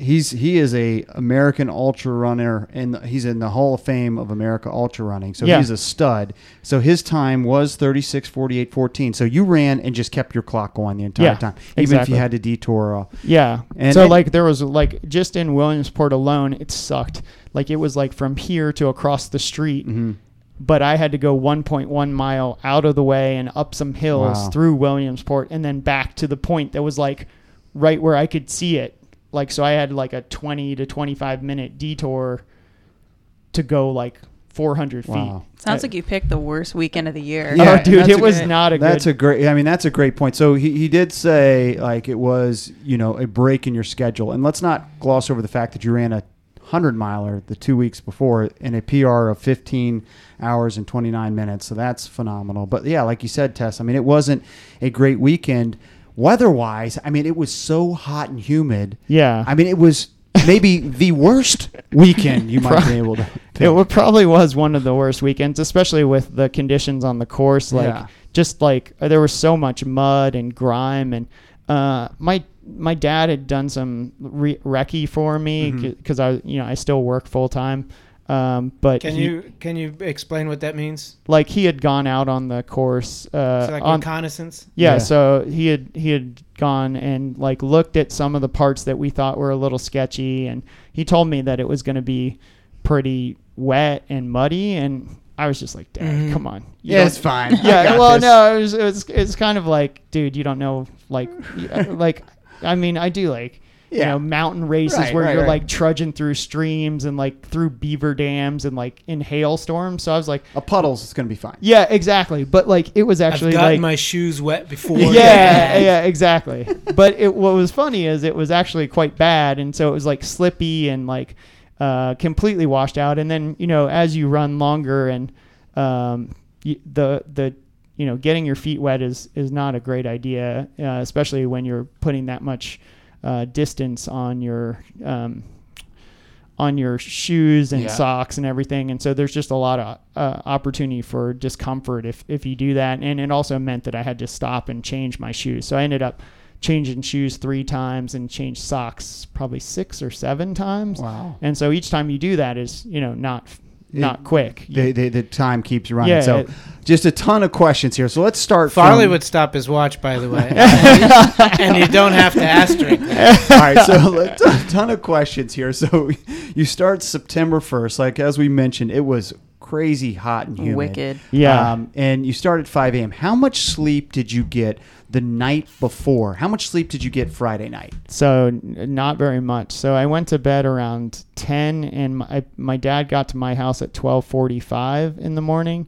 he's he is a American ultra runner and he's in the Hall of Fame of America ultra running. So Yeah. he's a stud. So his time was 36 48 14. So you ran and just kept your clock going the entire Yeah, time even if you had to detour uh, Yeah. And so it- like there was like just in Williamsport alone, it sucked. Like it was like from here to across the street, mhm. but I had to go 1.1 mile out of the way and up some hills Wow. through Williamsport and then back to the point that was like right where I could see it. Like so I had like a 20 to 25 minute detour to go like 400 Wow. feet. Sounds Uh, like you picked the worst weekend of the year. Yeah, oh, dude, it was good- not a That's good. a great. I mean, that's a great point. So he, he did say like it was you know a break in your schedule, and let's not gloss over the fact that you ran a hundred miler the two weeks before in a PR of fifteen hours and twenty nine minutes. So that's phenomenal. But yeah, like you said, Tess. I mean, it wasn't a great weekend weather wise. I mean, it was so hot and humid. yeah. I mean, it was maybe the worst weekend you might be able to. [LAUGHS] It probably was one of the worst weekends, especially with the conditions on the course. Like, Yeah. just like uh, there was so much mud and grime, and uh, my my dad had done some re- recce for me Mm-hmm. because I, you know, I still work full time. Um, but Can he- you can you explain what that means? like he had gone out on the course uh, so like on reconnaissance. yeah, Yeah. so he had he had gone and like looked at some of the parts that we thought were a little sketchy, and he told me that it was going to be pretty wet and muddy, and I was just like, Dad, Mhm. come on. You Yeah, it's fine. [LAUGHS] Yeah. [LAUGHS] Well, this. no, it was, it was it's kind of like, dude, you don't know, like, like, I mean, I do like. You Yeah. know, mountain races Right, where right, you're right. like trudging through streams and like through beaver dams and like in hailstorms. So I was like, A puddles is going to be fine. yeah, exactly. But like, it was I've actually gotten like my shoes wet before. [LAUGHS] yeah, yeah, exactly. [LAUGHS] But it, what was funny is it was actually quite bad, and so it was like slippy and like uh, completely washed out. And then you know, as you run longer, and um, y- the the you know, getting your feet wet is is not a great idea, uh, especially when you're putting that much uh, distance on your um, on your shoes and Yeah. socks and everything. And so there's just a lot of uh, opportunity for discomfort if, if you do that. And it also meant that I had to stop and change my shoes. So I ended up changing shoes three times and changed socks probably six or seven times. Wow. And so each time you do that is, you know, not not It- quick. The, the, the time keeps running. Yeah, so it- just a ton of questions here. So let's start. Farley from, would stop his watch, by the way, [LAUGHS] and you don't have to asterisk. that. [LAUGHS] All right, so [LAUGHS] let's, a ton of questions here. So you start September first. Like as we mentioned, it was crazy hot and humid. Wicked. Yeah. Um, and you start at 5 a.m. How much sleep did you get the night before? How much sleep did you get Friday night? So n- not very much. So I went to bed around ten, and my my dad got to my house at twelve forty five in the morning.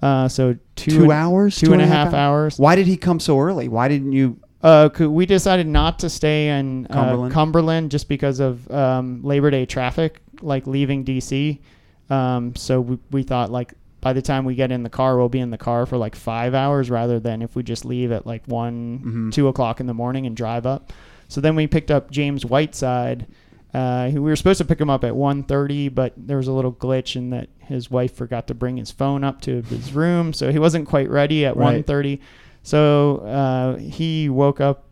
Uh, so two Two and- hours? two and a half hours. Why did he come so early? Why didn't you? Uh, we decided not to stay in uh, Cumberland? Cumberland. just because of um, Labor Day traffic, like leaving DC. Um, so we, we thought like by the time we get in the car, we'll be in the car for like five hours rather than if we just leave at like one, Mhm. two o'clock in the morning and drive up. So then we picked up James Whiteside. Uh, we were supposed to pick him up at 1.30, but there was a little glitch in that his wife forgot to bring his phone up to his room, so he wasn't quite ready at Right. 1.30. So uh, he woke up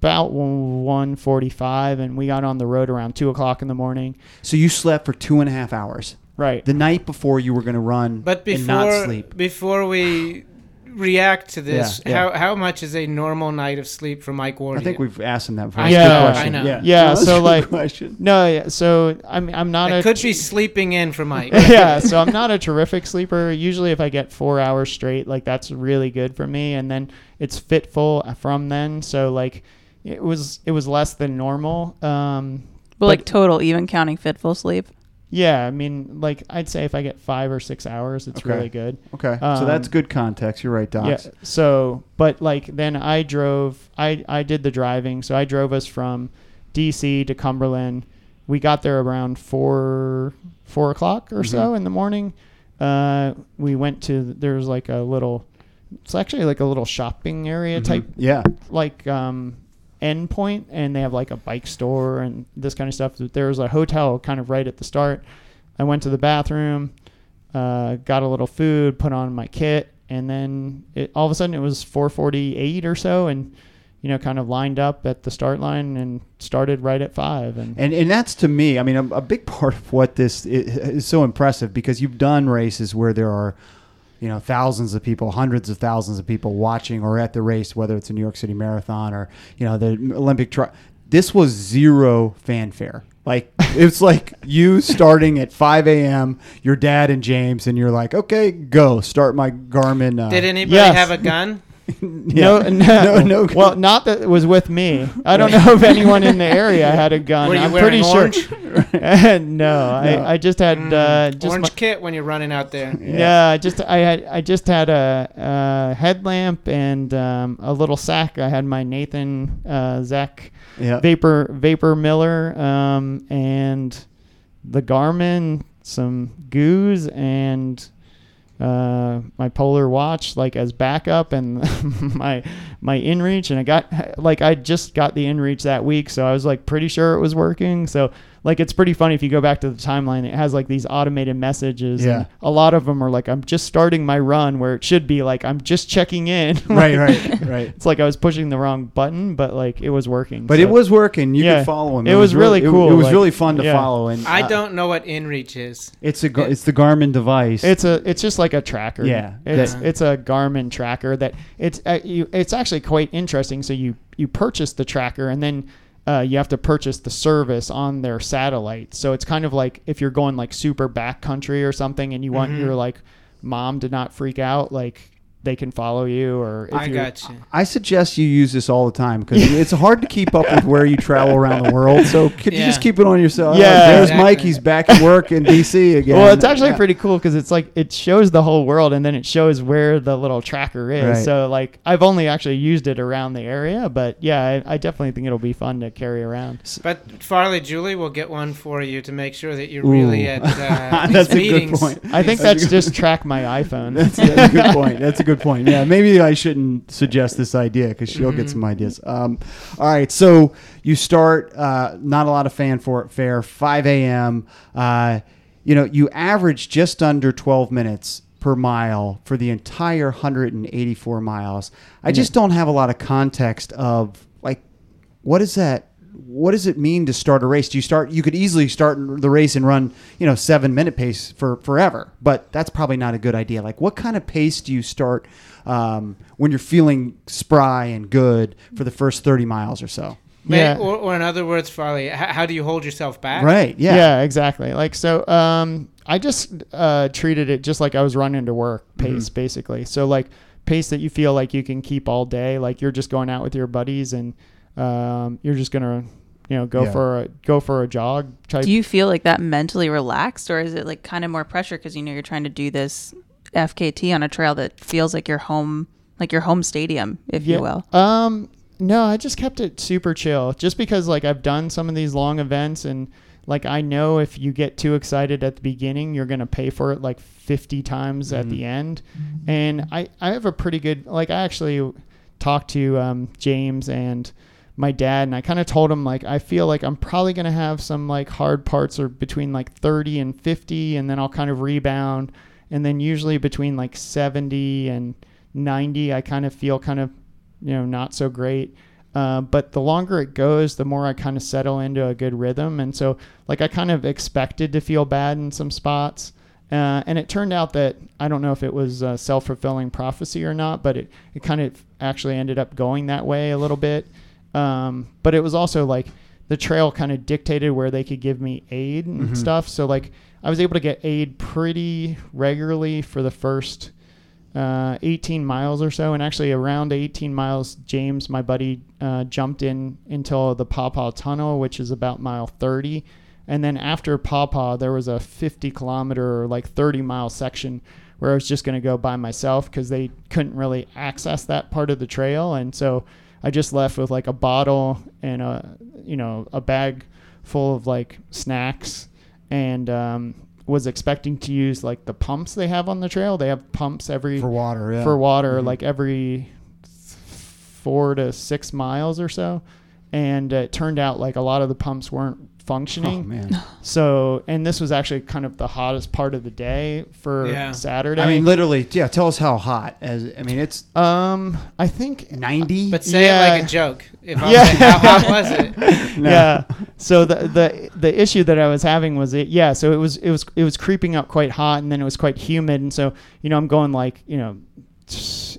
about 1.45 and we got on the road around 2 o'clock in the morning So you slept for two and a half hours right the night before you were going to run But and not before sleep. before we react to this, Yeah, yeah. how how much is a normal night of sleep for Mike Ward? I think we've asked him that before. I That's good know, question. I know. Yeah, Yeah, No, so, like- question. no yeah, so i'm i'm not it a could be sleeping in for Mike. [LAUGHS] yeah, so I'm not a terrific sleeper. Usually, if I get four hours straight, like that's really good for me, and then it's fitful from then. So like, it was it was less than normal. Um, But like total, even counting fitful sleep. Yeah, I mean, like I'd say if I get five or six hours, it's Okay. really good. Okay, so that's Um, good context. You're right, Doc. Yeah. So, but like then I drove. I I did the driving. So I drove us from D.C. to Cumberland. We got there around four four o'clock or so in the morning. Uh, we went to there's like a little. It's actually like a little shopping area type Yeah. like um end point and they have like a bike store and this kind of stuff. There was a hotel kind of right at the start. I went to the bathroom uh, got a little food put on my kit and then it, all of a sudden it was 448 or so and you know kind of lined up at the start line and started right at five and And and that's to me, I mean, a, a big [LAUGHS] part of what this is, is so impressive because you've done races where there are, you know, thousands of people, hundreds of thousands of people watching or at the race, whether it's a New York City Marathon or you know the Olympic tri This was zero fanfare. Like [LAUGHS] it's like you starting at 5 a.m. Your dad and James, and you're like, okay, go start my Garmin. Uh, Did anybody Yes. have a gun? No, [LAUGHS] yeah. no, no, no. Well, not that it was with me. I don't know if anyone in the area [LAUGHS] had a gun. Were you I'm wearing pretty orange? sure. [LAUGHS] no, I, I just had Mm, uh, just orange my- kit when you're running out there. Yeah. I just I had I just had a, a headlamp and um, a little sack. I had my Nathan uh, Zach yeah. vapor vapor Miller um, and the Garmin, some goos and uh, my polar watch like as backup and [LAUGHS] my my inreach. And I got like I just got the inreach that week so I was like pretty sure it was working. So like it's pretty funny if you go back to the timeline it has like these automated messages Yeah. and a lot of them are like I'm just starting my run where it should be like I'm just checking in [LAUGHS] right, right, right. it's like I was pushing the wrong button but like it was working But So- it was working. You Yeah. could follow him. It was really it- cool, It, was like, really fun to yeah. follow. And I uh, don't know what InReach is. It's a it's the Garmin device. It's a it's just like a tracker. Yeah, it's that- it's a Garmin tracker that it's uh, you, it's actually quite interesting. So you you purchase the tracker and then uh, you have to purchase the service on their satellite. So it's kind of like if you're going like super backcountry or something and you want Mhm. your like mom to not freak out, like they can follow you or if I you're, got you. I suggest you use this all the time because it's hard to keep up with where you travel around the world. So could you just keep it on yourself? Yeah. there's Exactly. Mike. He's back at work in DC again. Well, it's actually Yeah. pretty cool because it's like it shows the whole world and then it shows where the little tracker is. Right. So like I've only actually used it around the area, but yeah, I, I definitely think it'll be fun to carry around. But Farley Julie will get one for you to make sure that you're really at [LAUGHS] uh, these That's a good meetings. point. I think That's that's good- just track my iPhone. That's, that's a good point. That's a [LAUGHS] good point. Yeah, maybe I shouldn't suggest this idea because she'll get some ideas. Um, all right, so you start. Uh, not a lot of fanfare. 5 a.m. Uh, you know, you average just under 12 minutes per mile for the entire 184 miles. I just don't have a lot of context of like what is that what does it mean to start a race do you start you could easily start the race and run you know seven minute pace for forever but that's probably not a good idea like what kind of pace do you start um, when you're feeling spry and good for the first 30 miles or so Yeah. Or, or in other words, Farley, how do you hold yourself back? right yeah, Yeah. exactly. Like so um I just uh treated it just like I was running to work pace basically. So like pace that you feel like you can keep all day, like you're just going out with your buddies and um you're just going to you know go Yeah. for a go for a jog type Do you feel like that mentally relaxed, or is it like kind of more pressure because you know you're trying to do this FKT on a trail that feels like your home, like your home stadium, if you will? Um, no, I just kept it super chill, just because like I've done some of these long events, and like I know if you get too excited at the beginning, you're gonna pay for it like 50 times at the end. And I I have a pretty good like I actually talked to um, James and my dad and I kind of told him like I feel like I'm probably going to have some like hard parts or between like 30 and 50 and then I'll kind of rebound and then usually between like 70 and 90 I kind of feel kind of you know not so great Uh, but the longer it goes, the more I kind of settle into a good rhythm. And so, like, I kind of expected to feel bad in some spots. Uh, and it turned out that I don't know if it was a self fulfilling prophecy or not, but it, it kind of actually ended up going that way a little bit. Um, but it was also like the trail kind of dictated where they could give me aid and stuff. So, like, I was able to get aid pretty regularly for the first uh, 18 miles or so. And actually, around 18 miles, James, my buddy, uh, jumped in into the Pawpaw Tunnel, which is about mile 30. And then after Pawpaw, there was a 50 kilometer or like 30 mile section where I was just going to go by myself because they couldn't really access that part of the trail. And so I just left with like a bottle and a, you know, a bag full of like snacks and um, was expecting to use like the pumps they have on the trail. They have pumps every For water, yeah. for water Mhm. like every four to six miles or so and it turned out like a lot of the pumps weren't Oh, functioning man. [LAUGHS] so and this was actually kind of the hottest part of the day for Yeah. saturday I mean, literally, yeah. Tell us how hot. As I mean, it's um i think 90. But say Yeah. it like a joke. If I [LAUGHS] Yeah. was like, how hot was it? [LAUGHS] No. yeah so the the the issue that i was having was it yeah so it was it was it was creeping up quite hot and then it was quite humid and so you know i'm going like you know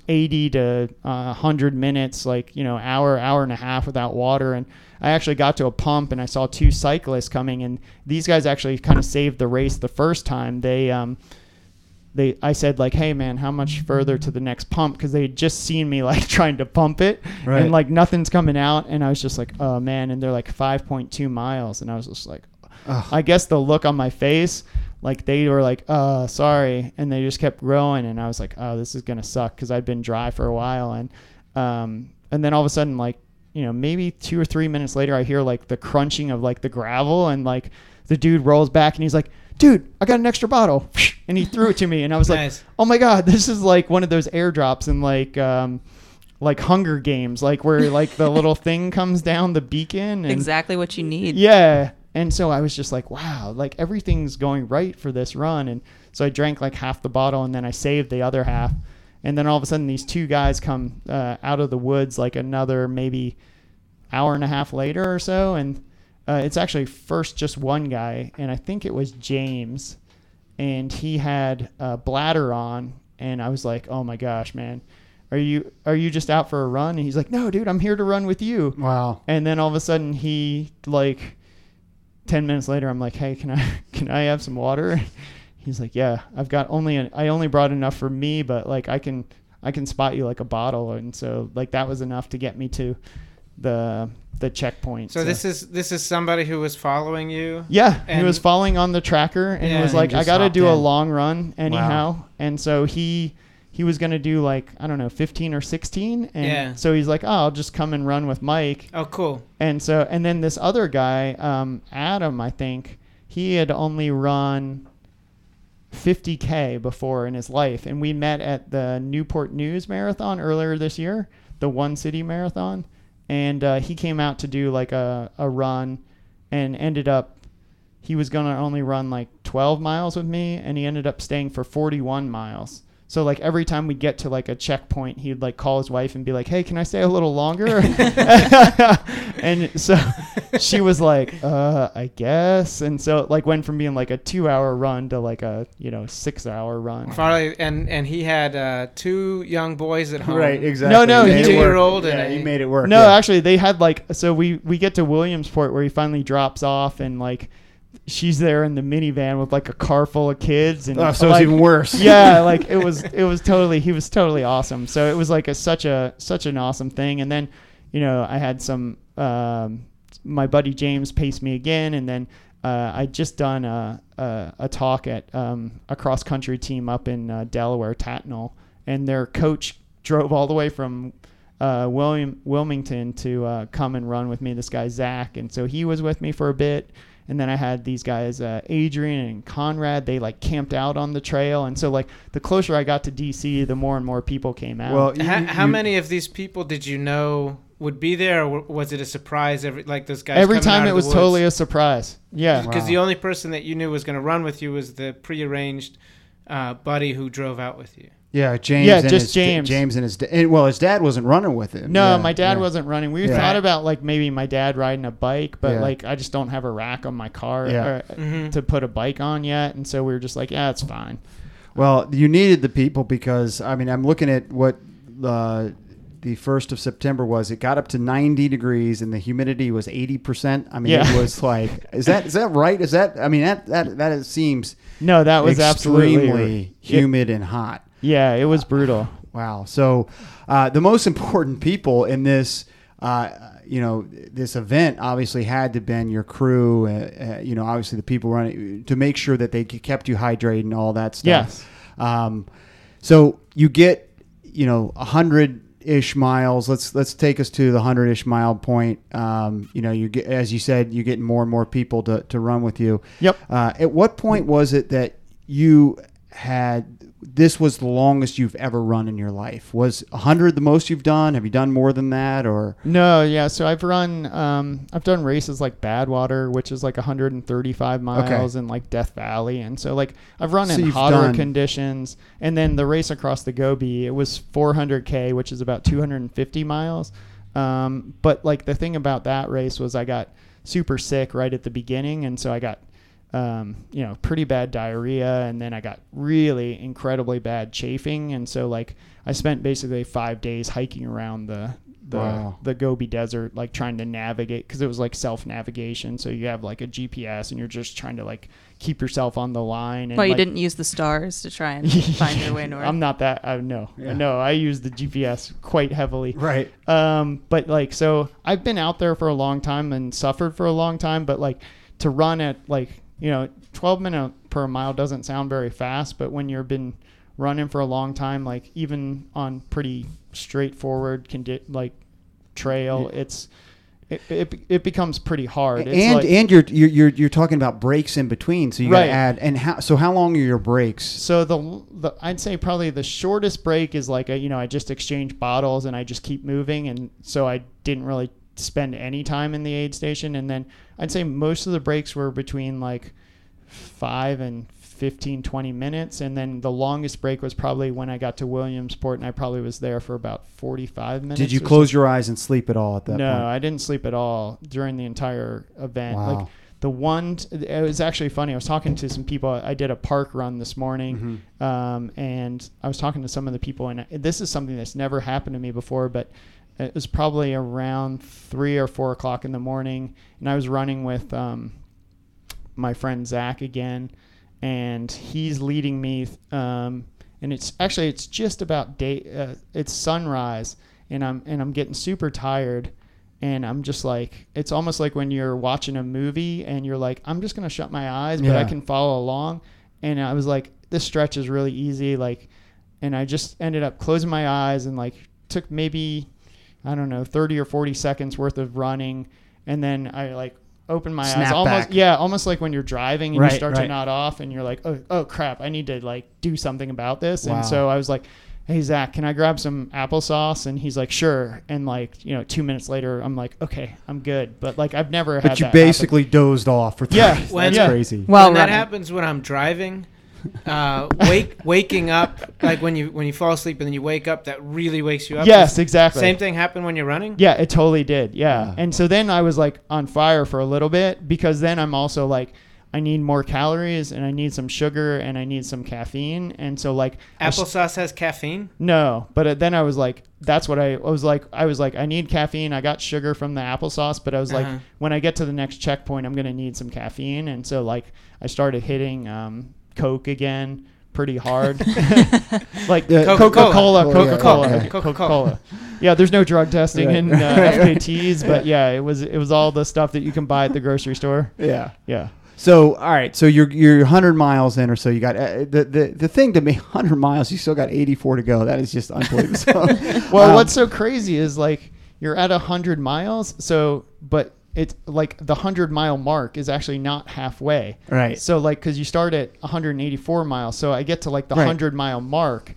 80 to uh, 100 minutes like you know hour hour and a half without water and i actually got to a pump and i saw two cyclists coming and these guys actually kind of saved the race the first time they um they I said like, "Hey man, how much further to the next pump?" Because they had just seen me [LAUGHS] like trying to pump it, Right. and like nothing's coming out, and I was just like, "Oh man!" And they're like 5.2 miles, and I was just like, Ugh. I guess the look on my face, like they were like, "Uh, sorry," and they just kept growing, and I was like, "Oh, this is gonna suck," because I'd been dry for a while, and um, and then all of a sudden, like, you know, maybe two or three minutes later, I hear like the crunching of like the gravel, and like the dude rolls back, and he's like, "Dude, I got an extra bottle," [LAUGHS] and he threw it to me, and I was like, "Oh my god, [LAUGHS] this is like one of those airdrops in like." um like Hunger Games, like where like the little [LAUGHS] thing comes down the beacon and Exactly what you need. yeah. And so I was just like, wow, like everything's going right for this run. And so I drank like half the bottle and then I saved the other half. And then all of a sudden, these two guys come uh, out of the woods like another maybe hour and a half later or so. And uh, it's actually first just one guy. And I think it was James. And he had a bladder on. And I was like, oh my gosh, man. Are you are you just out for a run? And he's like, no, dude, I'm here to run with you. Wow. And then all of a sudden he like 10 minutes later I'm like, "Hey, can I [LAUGHS] can I have some water?" [LAUGHS] He's like, "Yeah, I've got only an, I only brought enough for me, but like I can I can spot you like a bottle." And so like that was enough to get me to the the checkpoint. So this is this is somebody who was following you. yeah, he was following on the tracker and Yeah. was like, just "I got to hopped do a long run anyhow." And so he he was going to do like, I don't know, 15 or 16 and Yeah. so he's like, "Oh, I'll just come and run with Mike." Oh, cool. And so, and then this other guy, um, Adam, I think, he had only run 50K before in his life. And we met at the Newport News Marathon earlier this year, the One City Marathon. And uh, he came out to do like a, a run and ended up, he was going to only run like 12 miles with me. And he ended up staying for 41 miles. So like every time we get to like a checkpoint, he'd like call his wife and be like, "Hey, can I stay a little longer?" [LAUGHS] and so she was like, "Uh, I guess." And so it like went from being like a two-hour run to like a you know six-hour run. Finally, and and he had uh, two young boys at home. Right. Exactly. No, no, He he made it did- work. Two-year-old and Yeah, a- he made it work. No, yeah. actually, they had like so we we get to Williamsport where he finally drops off and like she's there in the minivan with like a car full of kids and Oh, so like, it's even worse. [LAUGHS] yeah, [LAUGHS] like it was it was totally he was totally awesome. So it was like a such a such an awesome thing. And then, you know, I had some um, my buddy James paced me again, and then uh, I just done a, a, a talk at um, a cross country team up in uh, Delaware, Tatnall, and their coach drove all the way from uh, William Wilmington to uh, come and run with me. This guy Zach, and so he was with me for a bit. And then I had these guys, uh, Adrian and Conrad. They like camped out on the trail, and so like the closer I got to DC, the more and more people came out. Well, you- How, you- how you- many of these people did you know would be there, or was it a surprise? Every like those guys. every time out it was the totally a surprise. Yeah, because Wow. the only person that you knew was going to run with you was the prearranged uh, buddy who drove out with you. Yeah, James. Yeah, and just his, James. James and his. da- And, well, his dad wasn't running with him. No, Yeah, my dad yeah. wasn't running. We Yeah. thought about like maybe my dad riding a bike, but Yeah. like I just don't have a rack on my car Yeah. or, Mhm. to put a bike on yet, and so we were just like, yeah, it's fine. Well, you needed the people because I mean I'm looking at what uh, the first of September was. It got up to 90 degrees and the humidity was 80 percent. I mean, Yeah. it was like, is that is that right? Is that I mean that that that is- seems No, that was absolutely extremely humid and hot. Yeah, it was brutal. Wow. So, uh, the most important people in this, uh, you know, this event obviously had to been your crew. Uh, uh, you know, obviously the people running to make sure that they kept you hydrated and all that stuff. Yes. Um, so you get, you know, a hundred ish miles. Let's let's take us to the hundred ish mile point. Um, you know, you get as you said, you're getting more and more people to to run with you. Yep. Uh, at what point was it that you had this was the longest you've ever run in your life? Was 100 the most you've done? Have you done more than that or No, yeah. So I've run, um, I've done races like Badwater, which is like 135 miles, and like Death Valley, and so like I've run So in hotter done- conditions. And then the race across the Gobi, it was 400k, which is about 250 miles. Um, but like the thing about that race was I got super sick right at the beginning, and so I got um, you know, pretty bad diarrhea, and then I got really incredibly bad chafing, and so like I spent basically five days hiking around the the Wow. the Gobi Desert, like trying to navigate because it was like self navigation. So you have like a GPS, and you're just trying to like keep yourself on the line. And Well, you like- didn't use the stars to try and [LAUGHS] find your way north. I'm not that. I no, Yeah. no. I use the GPS quite heavily. right? Um, but like, so I've been out there for a long time and suffered for a long time, but like to run at like, you know, 12 minute per mile doesn't sound very fast, but when you've been running for a long time, like even on pretty straightforward, condi- like trail, it's, it, it, it becomes pretty hard. It's and like, and you're, you're you're talking about breaks in between, so you got Right. to add. And how so? How long are your breaks? So the, the I'd say probably the shortest break is like a, you know I just exchange bottles and I just keep moving and so I didn't really spend any time in the aid station and then I'd say most of the breaks were between like 5 and 15 20 minutes and then the longest break was probably when I got to Williamsport and I probably was there for about 45 minutes. Did you close your eyes and sleep at all at that no, point? I didn't sleep at all during the entire event. Wow. Like the one, it was actually funny. I was talking to some people. I did a park run this morning, Mm-hmm. um, and I was talking to some of the people. And this is something that's never happened to me before, but it was probably around three or four o'clock in the morning, and I was running with um, my friend Zach again, and he's leading me. Um, and it's actually it's just about day. Uh, it's sunrise, and I'm and I'm getting super tired, and I'm just like it's almost like when you're watching a movie and you're like I'm just gonna shut my eyes, but I can follow along. And I was like, this stretch is really easy, like, and I just ended up closing my eyes and like took maybe I don't know 30 or 40 seconds worth of running, and then I like open my eyes almost back. yeah almost like when you're driving and Right, you start right. to nod off and you're like oh, oh crap i need to like do something about this Wow. and so i was like hey zach can i grab some applesauce and he's like sure and like you know two minutes later i'm like okay i'm good but like i've never had But you that happen. basically dozed off for three. Yeah. That's Yeah. crazy. well, when that happens when I'm driving, uh, wake waking up like when you when you fall asleep and then you wake up, that really wakes you up. yes exactly Same thing happened when you're running. Yeah, it totally did. Yeah. And so then I was like on fire for a little bit because then I'm also like, I need more calories and I need some sugar and I need some caffeine. And so like, I sh- Applesauce has caffeine. no, but uh, then I was like, that's what I, I was like. I was like, I need caffeine. I got sugar from the applesauce, but I was like, Uh-huh. when I get to the next checkpoint, I'm gonna need some caffeine. And so like, I started hitting um, Coke again pretty hard, [LAUGHS] [LAUGHS] like Yeah, Coca-Cola. Coca Cola, Coca-Cola, Coca yeah. Coca Cola. Yeah, there's no drug testing Right. in uh, [LAUGHS] FKTs, but yeah, it was it was all the stuff that you can buy at the grocery store. Yeah. Yeah. So all right, so you're you're 100 miles in or so. You got uh, the the the thing to me 100 miles. You still got 84 to go. That is just unbelievable. Well, um, what's so crazy is like you're at hundred miles, so but it's like the hundred mile mark is actually not halfway. Right. So like, because you start at 184 miles, so I get to like the Right. hundred mile mark,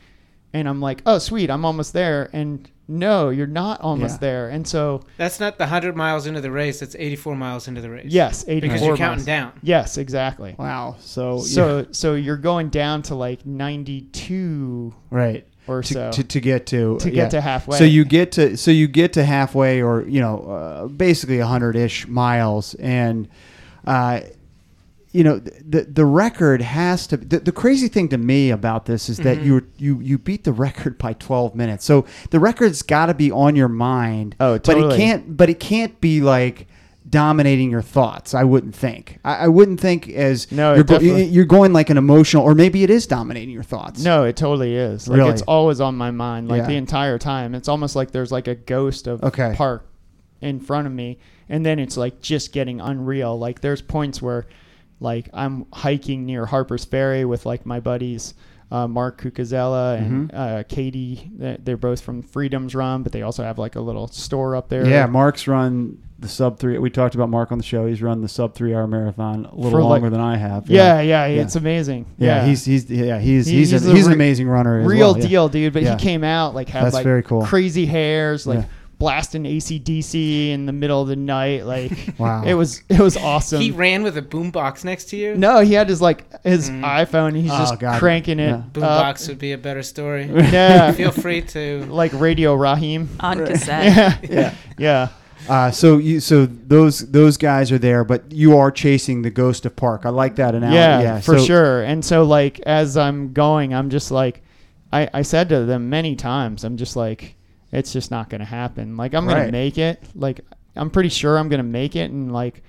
and I'm like, oh sweet, I'm almost there, and no, you're not almost Yeah. there. And so That's not the 100 miles into the race. That's 84 miles into the race. yes, 84 Because you're counting miles. down. Yes, exactly. Wow. So So so you're going down to like 92 right or to, so to, to get to to get yeah. to halfway. So you get to so you get to halfway, or you know, uh, basically hundred ish miles, and uh, you know the the record has to. The, the crazy thing to me about this is that Mhm. you you you beat the record by twelve minutes. So the record's got to be on your mind. Oh, totally. But it can't. But it can't be like dominating your thoughts. I wouldn't think. I, I wouldn't think as No, you're, go- you're going like an emotional, or maybe it is dominating your thoughts. No, it totally is. Like Really? it's always on my mind, like Yeah. the entire time. It's almost like there's like a ghost of Okay. park in front of me, and then it's like just getting unreal. Like there's points where, like I'm hiking near Harper's Ferry with like my buddies. Uh, Mark Cucuzzella and Mm-hmm. uh, Katie, they're both from Freedom's Run, but they also have like a little store up there. Yeah, Mark's run the sub three. We talked about Mark on the show. He's run the sub three hour marathon a little For, like- longer than I have. yeah, yeah, Yeah. it's amazing. yeah, he's he's yeah he's He- he's, he's a, a he's an amazing runner. as real well, yeah. deal, dude. But Yeah. he came out like had That's like very cool. crazy hairs, like Yeah. blasting ACDC in the middle of the night. Like [LAUGHS] Wow. it was it was awesome. He ran with a boombox next to you. no, he had his like his Mm. iPhone. He's Oh, just God. cranking it. Yeah. up. Boombox would be a better story. [LAUGHS] Yeah, Feel free to. [LAUGHS] like Radio Raheem on cassette. Yeah, Yeah. yeah. Uh, so you so those those guys are there, but you are chasing the ghost of Park. I like that analogy. Yeah, Yeah, for so- sure. And so like as I'm going, I'm just like I, I said to them many times, I'm just like, it's just not gonna happen. Like I'm gonna Right. make it. Like I'm pretty sure I'm gonna make it and like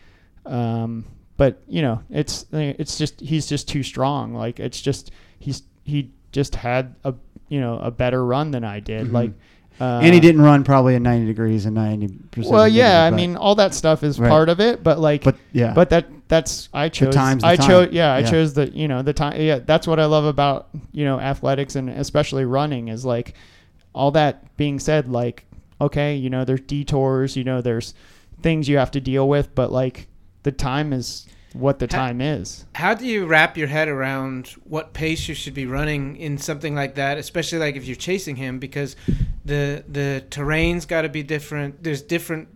um but you know, it's it's just he's just too strong. Like it's just he's he just had a you know, a better run than I did. Mhm. Like uh, and he didn't run probably at ninety degrees and ninety percent. well, yeah, I mean, all that stuff is Right. part of it, but like, but yeah, but that that's I chose. time's the I chose. Yeah, I Yeah. chose the you know the time. Yeah, that's what I love about you know athletics and especially running is like all that being said. Like, okay, you know, there's detours. You know, there's things you have to deal with, but like the time is what the Ha- time is. How do you wrap your head around what pace you should be running in something like that, especially like if you're chasing him? Because the the terrain's got to be different. There's different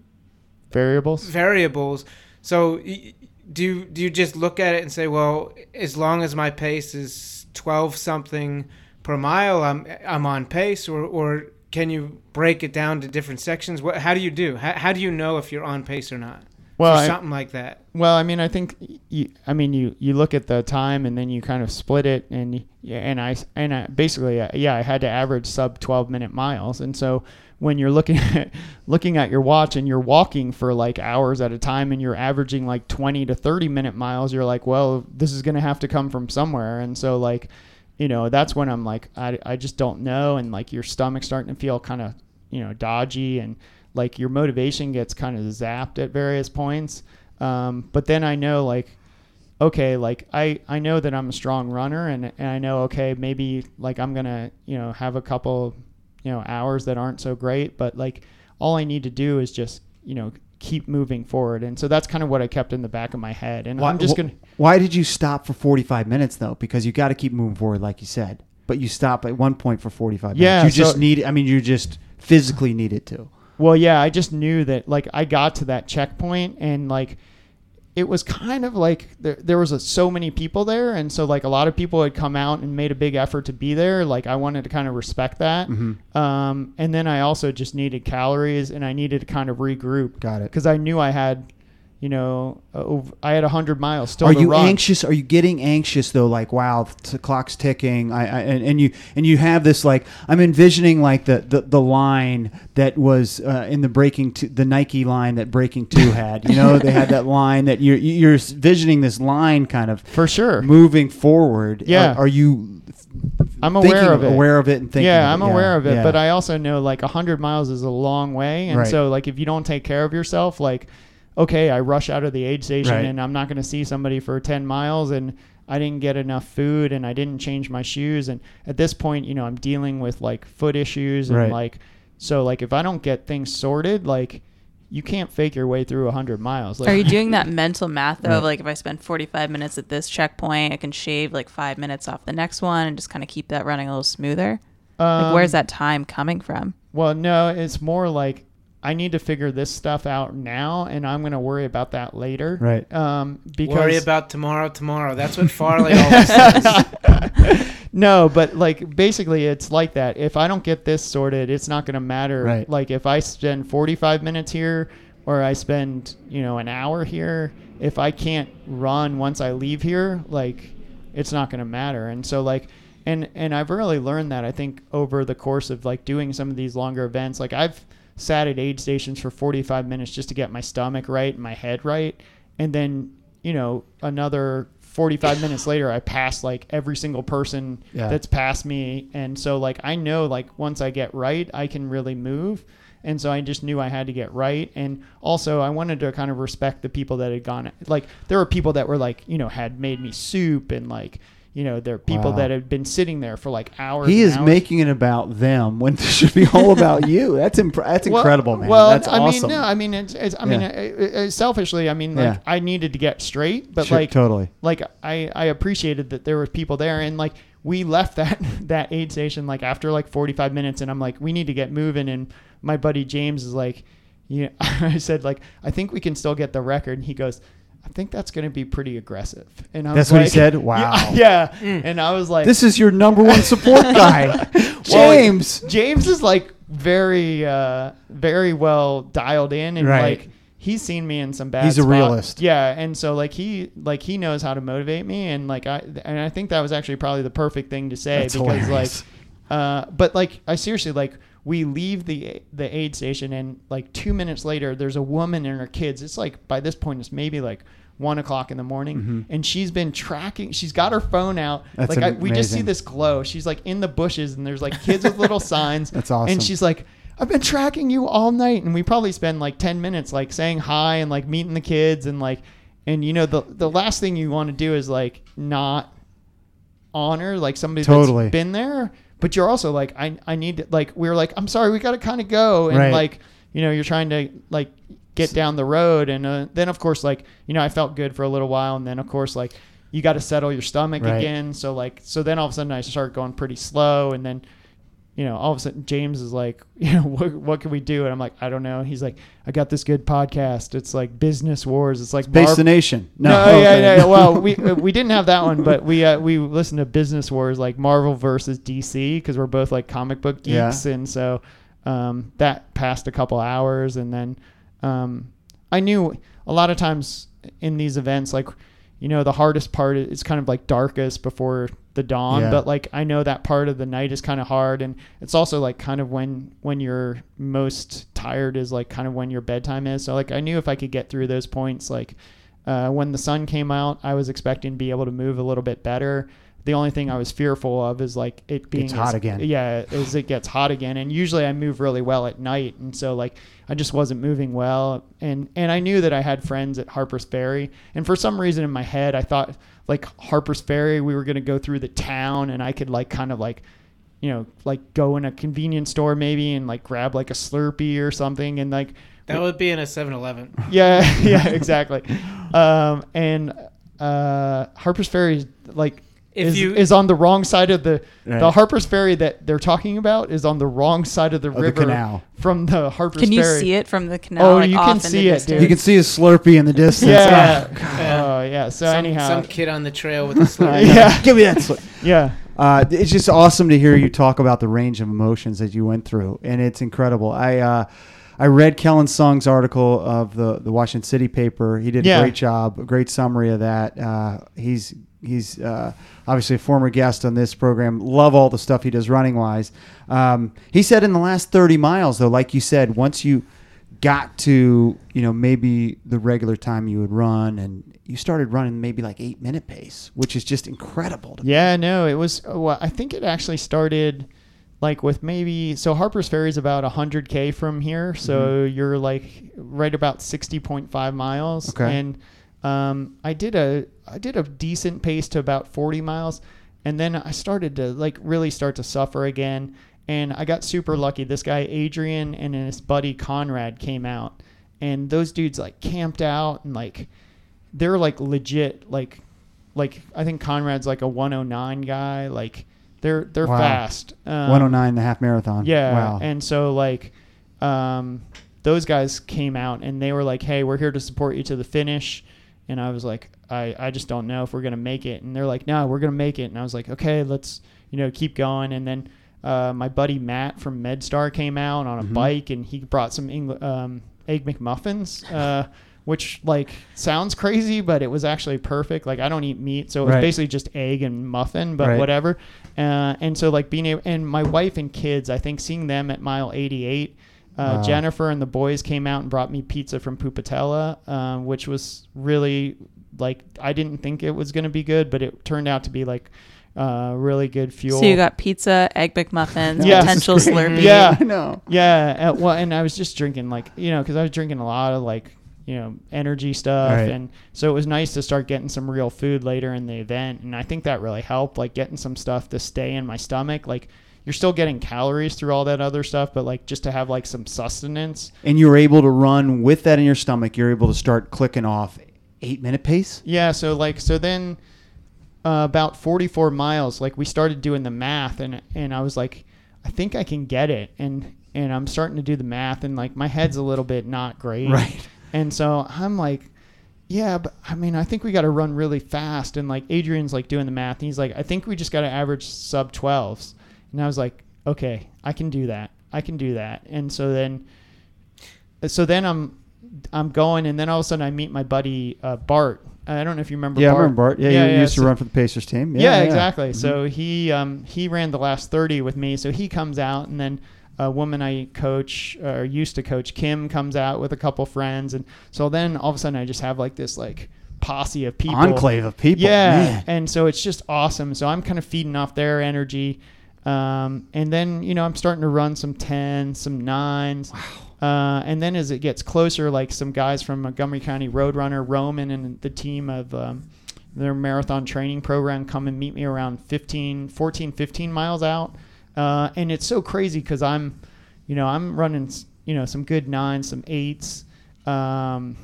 Variables. variables. So do you, do you just look at it and say, well, as long as my pace is twelve something per mile, I'm I'm on pace, or or can you break it down to different sections? What how do you do? How, how do you know if you're on pace or not? Well, for I- something like that. Well, I mean, I think you, I mean, you, you look at the time and then you kind of split it and yeah, and I and I, basically uh, yeah, I had to average sub 12 minute miles. And so when you're looking [LAUGHS] at looking at your watch and you're walking for like hours at a time and you're averaging like 20 to 30 minute miles, you're like, well, this is going to have to come from somewhere. And so like, you know, that's when I'm like I I just don't know and like your stomach's starting to feel kind of, you know, dodgy and like your motivation gets kind of zapped at various points. Um, but then I know like, okay, like I, I know that I'm a strong runner and, and I know, okay, maybe like I'm going to, you know, have a couple, you know, hours that aren't so great, but like all I need to do is just, you know, keep moving forward. And so that's kind of what I kept in the back of my head. And Why, I'm just going to, Why did you stop for forty five minutes though? Because you got to keep moving forward, like you said. But you stop at one point for forty five minutes. Yeah, you just so- need. I mean, you just physically needed to. Well, yeah, I just knew that like I got to that checkpoint and like it was kind of like there, there was a, so many people there and so like a lot of people had come out and made a big effort to be there like i wanted to kind of respect that Mm-hmm. um, and then i also just needed calories and i needed to kind of regroup Got it. because i knew i had you know uh, ov- i had a 100 miles still Are you run. anxious? Are you getting anxious though? Like, wow, the clock's ticking. I, I and, and you and you have this like I'm envisioning like the the, the line that was uh, in the breaking two, the Nike line that Breaking Two [LAUGHS] had. You know, they had that line that you're you're envisioning this line kind of for sure moving forward. Yeah. Are, are you? i'm aware of it Aware of it and thinking. yeah, I'm aware of it, yeah. but I also know like a 100 miles is a long way, and Right. so like if you don't take care of yourself, like okay, I rush out of the aid station Right. and I'm not going to see somebody for 10 miles, and I didn't get enough food, and I didn't change my shoes, and at this point, you know, I'm dealing with like foot issues, and Right. like so like if I don't get things sorted, like you can't fake your way through 100 miles. Like, Are you doing that mental math though? Right. Of like if I spend 45 minutes at this checkpoint, I can shave like five minutes off the next one and just kind of keep that running a little smoother. Like, Um, where's that time coming from? Well, no, it's more like I need to figure this stuff out now, and I'm going to worry about that later. Right. Um, because Worry about tomorrow, tomorrow. That's what [LAUGHS] Farley always says. [LAUGHS] no, but like basically, it's like that. If I don't get this sorted, it's not going to matter. Right. Like if I spend 45 minutes here or I spend you know an hour here, if I can't run once I leave here, like it's not going to matter. And so like. And, and I've really learned that I think over the course of like doing some of these longer events, like I've sat at aid stations for 45 minutes just to get my stomach right and my head right. And then, you know, another 45 minutes [LAUGHS] later, I passed like every single person Yeah. that's past me. And so, like, I know, like, once I get right, I can really move. And so I just knew I had to get right. And also, I wanted to kind of respect the people that had gone. Like, there were people that were like, you know, had made me soup and like, you know, there are people Wow. that have been sitting there for like hours. He and is hours. making it about them when it should be all about you. [LAUGHS] That's imp- that's Well- incredible, man. Well, that's I awesome. mean, no, I mean, it's, it's I mean, Yeah. uh, uh, selfishly, I mean, like, Yeah. I needed to get straight, but Sure, like, totally. like I, I appreciated that there were people there, and like, we left that [LAUGHS] that aid station like after like 45 minutes, and I'm like, we need to get moving, and my buddy James is like, yeah, [LAUGHS] I said like, I think we can still get the record, and he goes. I think that's going to be pretty aggressive. And I That's what he said? [LAUGHS] Wow. [LAUGHS] Yeah. Mm. And I was like, This is your number one support [LAUGHS] guy, Well, James. James is like very, uh, very well dialed in, and Right. like he's seen me in some bad. He's a realist. Yeah, and so like he, like he knows how to motivate me, and like I, and I think that was actually probably the perfect thing to say That's because hilarious. like, uh, but like I seriously like we leave the the aid station, and like two minutes later, there's a woman and her kids. It's like by this point, it's maybe like. One o'clock in the morning, and she's been tracking. She's got her phone out. Mm-hmm. That's like I, we just see this glow. She's like in the bushes, and there's like kids with little [LAUGHS] signs. That's awesome. And she's like, I've been tracking you all night, and we probably spend like ten minutes like saying hi and like meeting the kids and like, and you know the the last thing you want to do is like not honor like somebody Totally. that's been there, but you're also like I I need to like we were like I'm sorry we got to kind of go. And Right. like you know you're trying to like get down the road. And uh, then of course like you know I felt good for a little while. And then of course like you got to settle your stomach Right. again. So like so then all of a sudden I start going pretty slow. And then you know, all of a sudden James is like, [LAUGHS] you know, what, what can we do? And I'm like, I don't know. He's like, I got this good podcast. It's like Business Wars. It's like Base Marv- the nation. No, No, yeah, okay. yeah, yeah. Well, we [LAUGHS] we didn't have that one, but we uh, we listened to Business Wars, like Marvel versus DC, because we're both like comic book Yeah. geeks, and so um, that passed a couple hours, and then um, I knew a lot of times in these events, like you know, the hardest part is kind of like darkest before the dawn, Yeah. but like I know that part of the night is kind of hard, and it's also like kind of when when you're most tired is like kind of when your bedtime is. So like I knew if I could get through those points, like uh, when the sun came out, I was expecting to be able to move a little bit better. The only thing I was fearful of is like it being Gets hot again. Yeah, as it gets hot again, and usually I move really well at night, and so like I just wasn't moving well, and and I knew that I had friends at Harper's Ferry, and for some reason in my head I thought like Harper's Ferry we were gonna go through the town, and I could like kind of like you know like go in a convenience store maybe and like grab like a Slurpee or something, and like That would be in a 7-Eleven. [LAUGHS] yeah, yeah, exactly. [LAUGHS] Um, and uh, Harper's Ferry is like If is, you- is on the wrong side of the Right. the Harper's Ferry that they're talking about is on the wrong side of the the river canal. from the Harper's Ferry. Can you Ferry. see it from the canal? Oh, like, you can see it, dude. You can see a Slurpee in the distance. Yeah. Oh, God. Oh yeah. So some, anyhow, some kid on the trail with a [LAUGHS] slur. yeah, Give me that. Slurpee. yeah. Uh, it's just awesome to hear you talk about the range of emotions that you went through, and it's incredible. I uh, I read Kelyn Soong's article of the the Washington City paper. He did Yeah. a great job, a great summary of that. Uh, he's he's uh, obviously a former guest on this program. Love all the stuff he does running wise. Um, he said in the last thirty miles, though, like you said, once you got to you know maybe the regular time you would run and you started running maybe like eight minute pace which is just incredible to me. Yeah, no, it was. Well, I think it actually started like with maybe so Harper's Ferry is about 100k from here, so you're like right about 60.5 miles. Okay. And um, I did a I did a decent pace to about 40 miles, and then I started to like really start to suffer again. And I got super lucky. This guy Adrian and his buddy Conrad came out, and those dudes like camped out and like they're like legit like like I think Conrad's like a 109 guy. Like They're they're Wow. fast. Um, 109 and a half marathon. Yeah. Wow. And so like um those guys came out and they were like, "Hey, we're here to support you to the finish." And I was like, "I I just don't know if we're going to make it." And they're like, "No, we're going to make it." And I was like, "Okay, let's, you know, keep going." And then uh, my buddy Matt from MedStar came out on a Mhm. bike and he brought some Engl- um, egg McMuffins, uh, [LAUGHS] which like sounds crazy, but it was actually perfect. Like I don't eat meat, so it was Right. basically just egg and muffin, but Right. whatever. Uh, and so like being able, and my wife and kids, I think seeing them at mile 88. Uh, Wow. Jennifer and the boys came out and brought me pizza from Pupatella, um, which was really like I didn't think it was going to be good, but it turned out to be like uh, really good fuel. So you got pizza, egg McMuffins, Yes. potential This. [LAUGHS] Slurpee. Yeah. I know. Yeah, uh, well, and I was just drinking like you know because I was drinking a lot of like you know energy stuff, Right. and so it was nice to start getting some real food later in the event, and I think that really helped, like getting some stuff to stay in my stomach. Like you're still getting calories through all that other stuff, but like just to have like some sustenance. And you're able to run with that in your stomach. You're able to start clicking off eight minute pace. Yeah, so like so then uh, about 44 miles, like we started doing the math, and and I was like, I think I can get it, and and I'm starting to do the math, and like my head's a little bit not great, Right. And so I'm like, yeah, but I mean, I think we got to run really fast, and like Adrian's like doing the math, and he's like, I think we just got to average sub 12s, and I was like, okay, I can do that, I can do that, and so then, so then I'm I'm going, and then all of a sudden I meet my buddy uh, Bart. I don't know if you remember. Yeah, I Bart. remember Bart. Yeah, you used to run for the Pacers team. Yeah, Yeah, exactly. Mhm. So he um, he ran the last thirty with me. So he comes out, and then a woman I coach or used to coach, Kim, comes out with a couple friends, and so then all of a sudden I just have like this like posse of people, enclave of people. yeah, Man. and so it's just awesome. So I'm kind of feeding off their energy, um, and then you know I'm starting to run some tens, some nines. Uh, and then as it gets closer, like some guys from Montgomery County Roadrunner, Roman, and the team of um, their marathon training program come and meet me around 15, 14, 15 miles out. Uh, and it's so crazy because I'm, you know, I'm running, you know, some good nines, some eights. Um,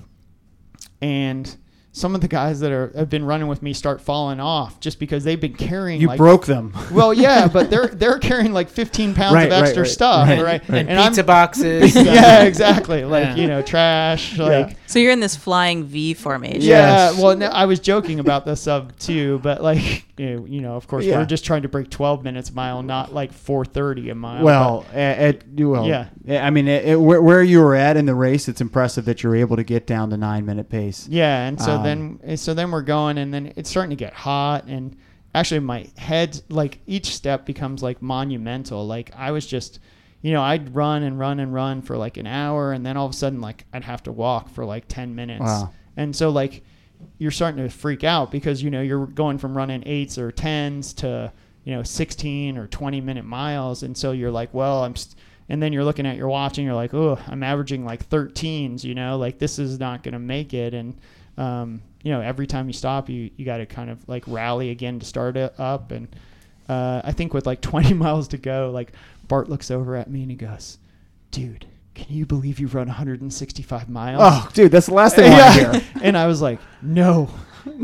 and some of the guys that are have been running with me start falling off just because they've been carrying You like broke them. well yeah [LAUGHS] but they're they're carrying like 15 pounds Right, of extra right, stuff right, right, right. And, pizza boxes. [LAUGHS] yeah exactly like Yeah. you know trash like So you're in this flying V formation. yeah, Yes. well, no, I was joking about the sub too, but like you know, you know, of course, Yeah. we're just trying to break 12 minutes a mile, not like 4:30 a mile. Well, at, at well, Yeah. I mean, it, it- where, where you were at in the race, it's impressive that you're able to get down to nine minute pace. yeah, and so Um, Um, then eh, so then we're going, and then it's starting to get hot, and actually my head, like each step becomes like monumental. Like I was just. You know, I'd run and run and run for like an hour, and then all of a sudden, like I'd have to walk for like ten minutes. Wow. And so, like, you're starting to freak out because you know you're going from running eights or tens to you know 16 or 20 minute miles, and so you're like, well, I'm, st-, and then you're looking at your watch and you're like, oh, I'm averaging like 13s, you know, like this is not gonna make it, and um, you know, every time you stop, you you got to kind of like rally again to start it up, and uh, I think with like [LAUGHS] 20 miles to go, like Bart looks over at me and he goes, dude. Can you believe you run 165 miles? Oh, dude, that's the last thing I want to [LAUGHS] hear. [LAUGHS] and I was like, no,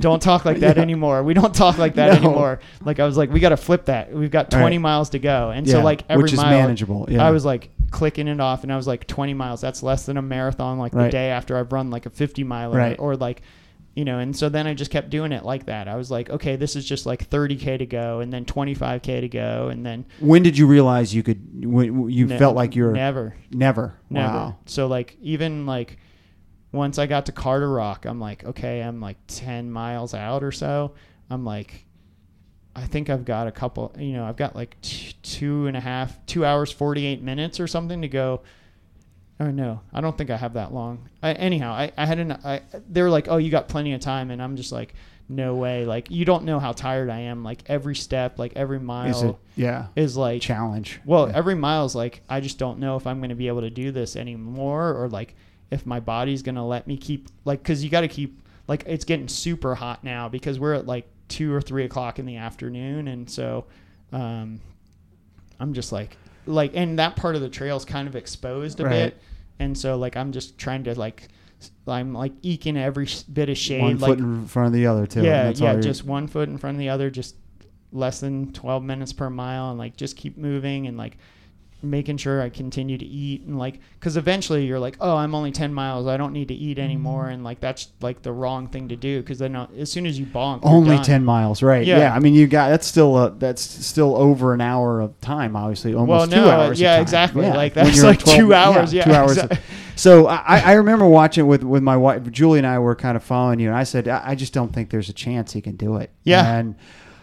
don't talk like that Yeah. anymore. We don't talk like that No. anymore. Like I was like, we got to flip that. We've got 20 Right. miles to go. And Yeah, so like every which is mile, manageable. Yeah. I was like clicking it off, and I was like 20 miles. That's less than a marathon. Like the day after I've run like a 50 miler, Right. or like. You know, and so then I just kept doing it like that. I was like, okay, this is just like 30k to go, and then 25k to go, and then When did you realize you could? When you ne- felt like you're never, never. Never. Wow. So like even like once I got to Carderock, I'm like, okay, I'm like ten miles out or so. I'm like, I think I've got a couple. You know, I've got like t- two and a half, two hours forty eight minutes or something to go. Oh no, I don't think I have that long. I, anyhow, I, I had an. I, they were like, oh, you got plenty of time, and I'm just like, no way. Like you don't know how tired I am. Like every step, like every mile Is it? Yeah. is like Challenge. well, Yeah. every mile is like I just don't know if I'm going to be able to do this anymore, or like if my body's going to let me keep like because you got to keep like it's getting super hot now because we're at like two or three o'clock in the afternoon, and so um, I'm just like like and that part of the trail is kind of exposed a Right. bit, and so like I'm just trying to like I'm like eking every bit of shade, One like foot in front of the other too. yeah, yeah, just one foot in front of the other, just less than 12 minutes per mile and like just keep moving and like making sure I continue to eat and like because eventually you're like oh I'm only 10 miles I don't need to eat anymore Mm-hmm. and like that's like the wrong thing to do because then uh, as soon as you bonk Only done. ten miles, right? Yeah. Yeah. I mean, you got that's still a, that's still over an hour of time. Obviously, almost Well, two hours. yeah, exactly. Like, When that's like two hours, yeah, two hours. exactly. [LAUGHS] So I, I remember watching with with my wife, Julie and I were kind of following you, and I said, I, I just don't think there's a chance he can do it. Yeah. And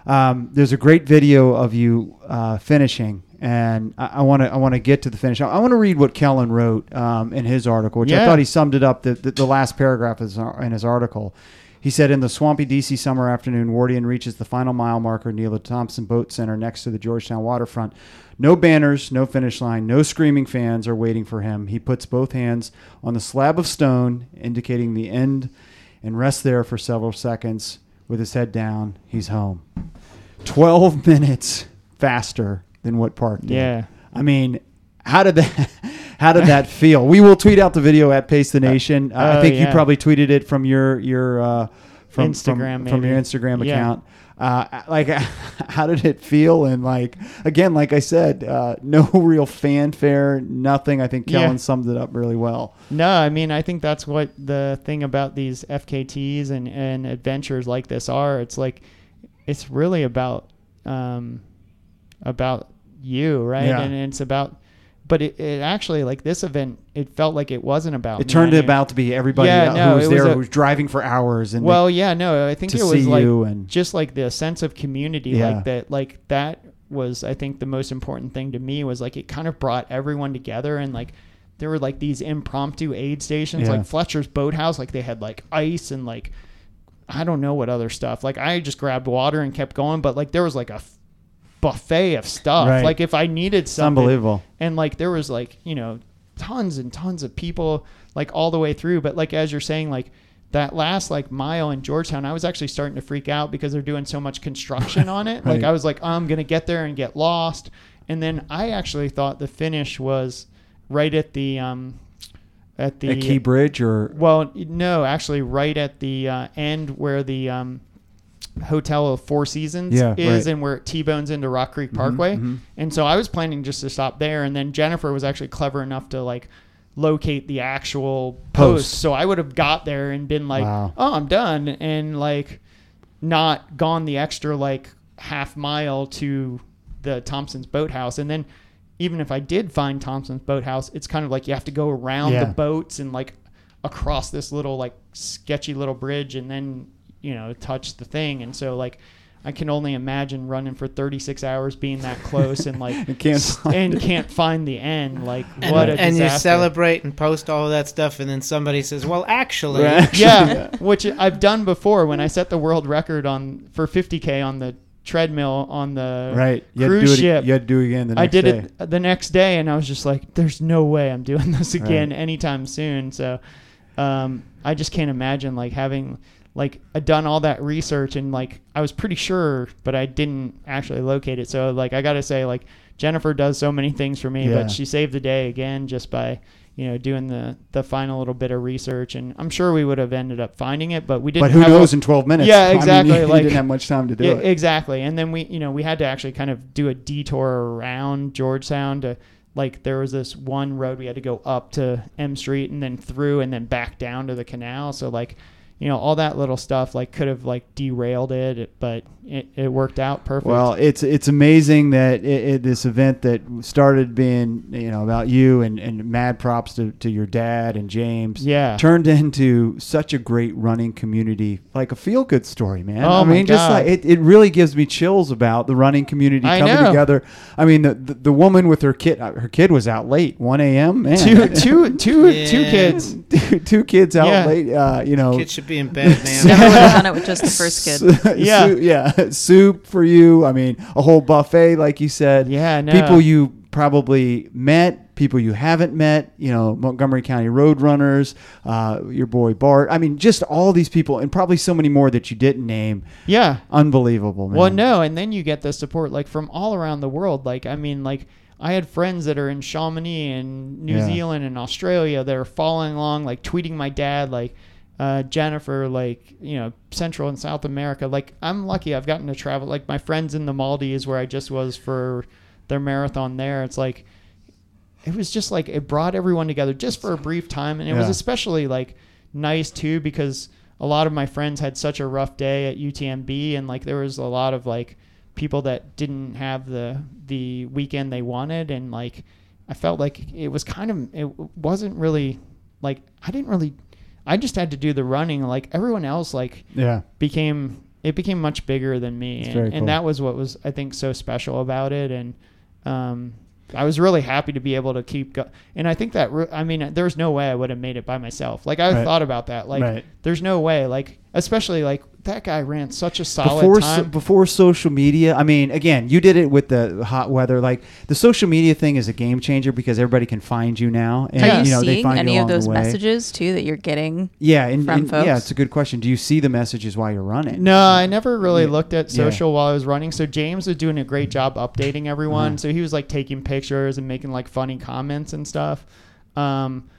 um, there's a great video of you uh, finishing. And I want to I want to get to the finish. I want to read what Kelyn wrote um, in his article, which I thought he summed it up. The, the, the last paragraph is in his article. He said, in the swampy DC summer afternoon, Wardian reaches the final mile marker near the Thompson Boat Center next to the Georgetown waterfront. No banners, no finish line, no screaming fans are waiting for him. He puts both hands on the slab of stone, indicating the end, and rests there for several seconds with his head down. He's home. 12 [LAUGHS] minutes faster than what Park did. Yeah. I mean, how did that [LAUGHS] how did that [LAUGHS] feel? We will tweet out the video at Pace the Nation. Uh, I oh, think you probably tweeted it from your your uh, from Instagram, from, from your. Instagram Yeah. account. Uh, like, [LAUGHS] how did it feel? And like again, like I said, uh, no real fanfare, nothing. I think Yeah. Kelyn summed it up really well. No, I mean I think that's what the thing about these FKTs and, and adventures like this are. It's like it's really about um, about you, right? Yeah. And it's about but it, it actually like this event it felt like it wasn't about It me. turned it about to be everybody Yeah, who no, was it was there, a- who was driving for hours, and Well, yeah, no, I think it was like and- just like the sense of community, Yeah. like that, like that was, I think, the most important thing to me was like it kind of brought everyone together and like there were like these impromptu aid stations, Yeah. like Fletcher's Boathouse, like they had like ice and like I don't know what other stuff. Like I just grabbed water and kept going, but like there was like a buffet of stuff. Right. Like if I needed something, unbelievable. and like there was like you know tons and tons of people like all the way through but like as you're saying like that last like mile in georgetown i was actually starting to freak out because they're doing so much construction [LAUGHS] on it like Right. i was like i'm gonna get there and get lost and then i actually thought the finish was right at the um at the key bridge or well no actually right at the uh, end where the um hotel of four seasons Yeah, is right. and where it t-bones into rock creek parkway mhm. and so I was planning just to stop there, and then Jennifer was actually clever enough to like locate the actual post. Post. So I would have got there and been like, Wow. "Oh, I'm done," and like not gone the extra like half mile to the Thompson's boathouse, and then. Even if I did find Thompson's boathouse, it's kind of like you have to go around Yeah. the boats and like across this little like sketchy little bridge and then you know touch the thing and so like i can only imagine running for 36 hours being that close and like [LAUGHS] And can't s- find and it. can't find the end like And, what a and you celebrate and post all of that stuff, and then somebody says, "Well, actually, Right. [LAUGHS] [LAUGHS] yeah which i've done before when i set the world record on for 50k on the treadmill on the right. You had to cruise do it. ship You had to do it again the next I did day. it the next day, and I was just like, "There's no way I'm doing this again Right. anytime soon." So, um, I just can't imagine like having like I'd done all that research and like I was pretty sure, but I didn't actually locate it. So like I gotta say like Jennifer does so many things for me, Yeah. but she saved the day again just by you know doing the the final little bit of research. And I'm sure we would have ended up finding it, but we didn't. But who have a- knows in 12 minutes? Yeah, I mean, [LAUGHS] exactly, you, you like- didn't have much time to do yeah, it. exactly. And then we, you know, we had to actually kind of do a detour around Georgetown to like there was this one road we had to go up to M Street and then through and then back down to the canal. So like, you know, all that little stuff like could have like derailed it, but it, it worked out perfect. Well, it's it's amazing that it, it, this event that started being you know about you and, and mad props to, to your dad and James yeah. turned into such a great running community, like a feel good story, man. Oh I my mean, just God. like it, it really gives me chills about the running community I coming know. together. I mean, the, the the woman with her kid, uh, her kid was out late, one a.m. Man, two, [LAUGHS] two, two, two Yeah. kids. two, two kids out Yeah. late. Uh, you know, kids should be in bed, man." [LAUGHS] Never would have done it with just the first kid. [LAUGHS] Yeah. soup- yeah, [LAUGHS] soup for you. I mean, a whole buffet, like you said. Yeah, no. People you probably met, people you haven't met. You know, Montgomery County Roadrunners, uh, your boy Bart. I mean, just all these people, and probably so many more that you didn't name. Yeah. Unbelievable, man. Well, no, and then you get the support like from all around the world. Like, I mean, like I had friends that are in Chamonix and New Yeah. Zealand and Australia that are following along, like tweeting my dad, like, uh, Jennifer, like you know, Central and South America. Like I'm lucky. I've gotten to travel. Like my friends in the Maldives, where I just was for their marathon there. It's like it was just like it brought everyone together just for a brief time, and it was especially like nice too because a lot of my friends had such a rough day at UTMB, and like there was a lot of like people that didn't have the the weekend they wanted, and like I felt like it was kind of it wasn't really like I didn't really I just had to do the running like everyone else like Yeah. became it became much bigger than me and, cool. that was what was I think so special about it and um I was really happy to be able to keep go and I think that re- I mean there's no way I would have made it by myself like I Right. thought about that like Right. there's no way like especially like that guy ran such a solid before so, time before social media i mean again you did it with the hot weather like the social media thing is a game changer because everybody can find you now and Are you, you know they seeing find any you of those messages too that you're getting? yeah and, from and- folks? yeah it's a good question do you see the messages while you're running No, I never really Yeah. looked at Yeah. social while I was running. So James was doing a great job updating everyone. Uh-huh. So he was like taking pictures and making like funny comments and stuff. Um,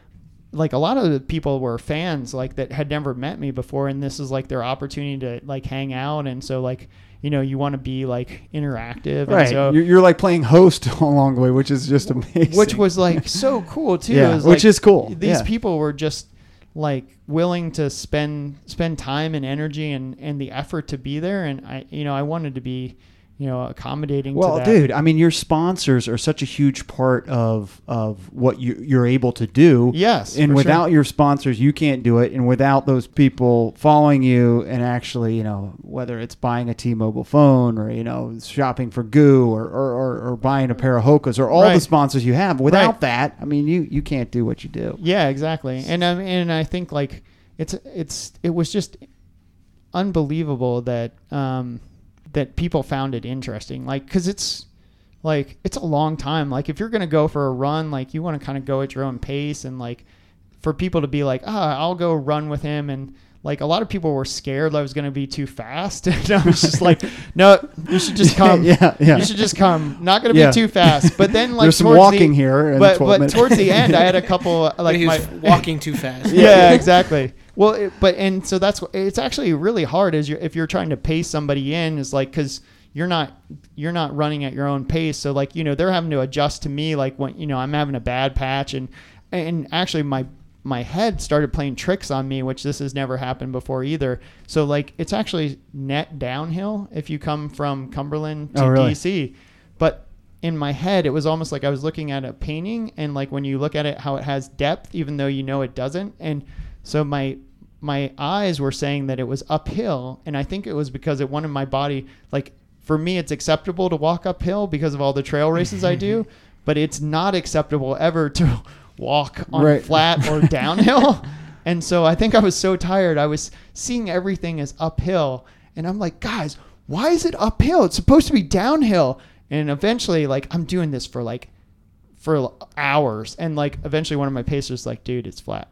like a lot of the people were fans like that had never met me before, and this is like their opportunity to like hang out. And so like you know you want to be like interactive. And right so you're, you're like playing host [LAUGHS] along the way which is just amazing which was like so cool too. Yeah, was, which like, is cool. These Yeah. people were just like willing to spend spend time and energy and and the effort to be there, and I you know I wanted to be you know accommodating. well to that. dude i mean your sponsors are such a huge part of of what you, you're able to do Yes, and without sure. your sponsors you can't do it and without those people following you and actually you know whether it's buying a t-mobile phone or you know shopping for GU or or, or, or buying a pair of hokas or all the sponsors you have without Right. that i mean you you can't do what you do Yeah, exactly. And I and I think like it's it's it was just unbelievable that um that people found it interesting. Like cuz it's like it's a long time. Like if you're going to go for a run, like you want to kind of go at your own pace and like for people to be like, "Ah, I'll go run with him." And like a lot of people were scared I was going to be too fast. [LAUGHS] and I was just like, "No, you should just [LAUGHS] come. yeah yeah You should just come. Not going to Yeah. be too fast." But then [LAUGHS] like there's some towards walking the, here in but but minutes. towards the end, I had a couple Like like he my was walking too fast. yeah, exactly. Well, it, but and so that's it's actually really hard is you're, if you're trying to pace somebody in is like because you're not you're not running at your own pace. So like you know they're having to adjust to me like when you know I'm having a bad patch and and actually my my head started playing tricks on me, which this has never happened before either. So like it's actually net downhill if you come from Cumberland oh, to Oh, really? DC, but in my head it was almost like I was looking at a painting and like when you look at it how it has depth even though you know it doesn't and so my my eyes were saying that it was uphill and I think it was because it wanted my body like for me it's acceptable to walk uphill because of all the trail races I do [LAUGHS] but it's not acceptable ever to [LAUGHS] walk on Right. flat or [LAUGHS] downhill. And so I think I was so tired I was seeing everything as uphill and I'm like guys why is it uphill? It's supposed to be downhill. And eventually like I'm doing this for like for hours and like eventually one of my pacers like dude it's flat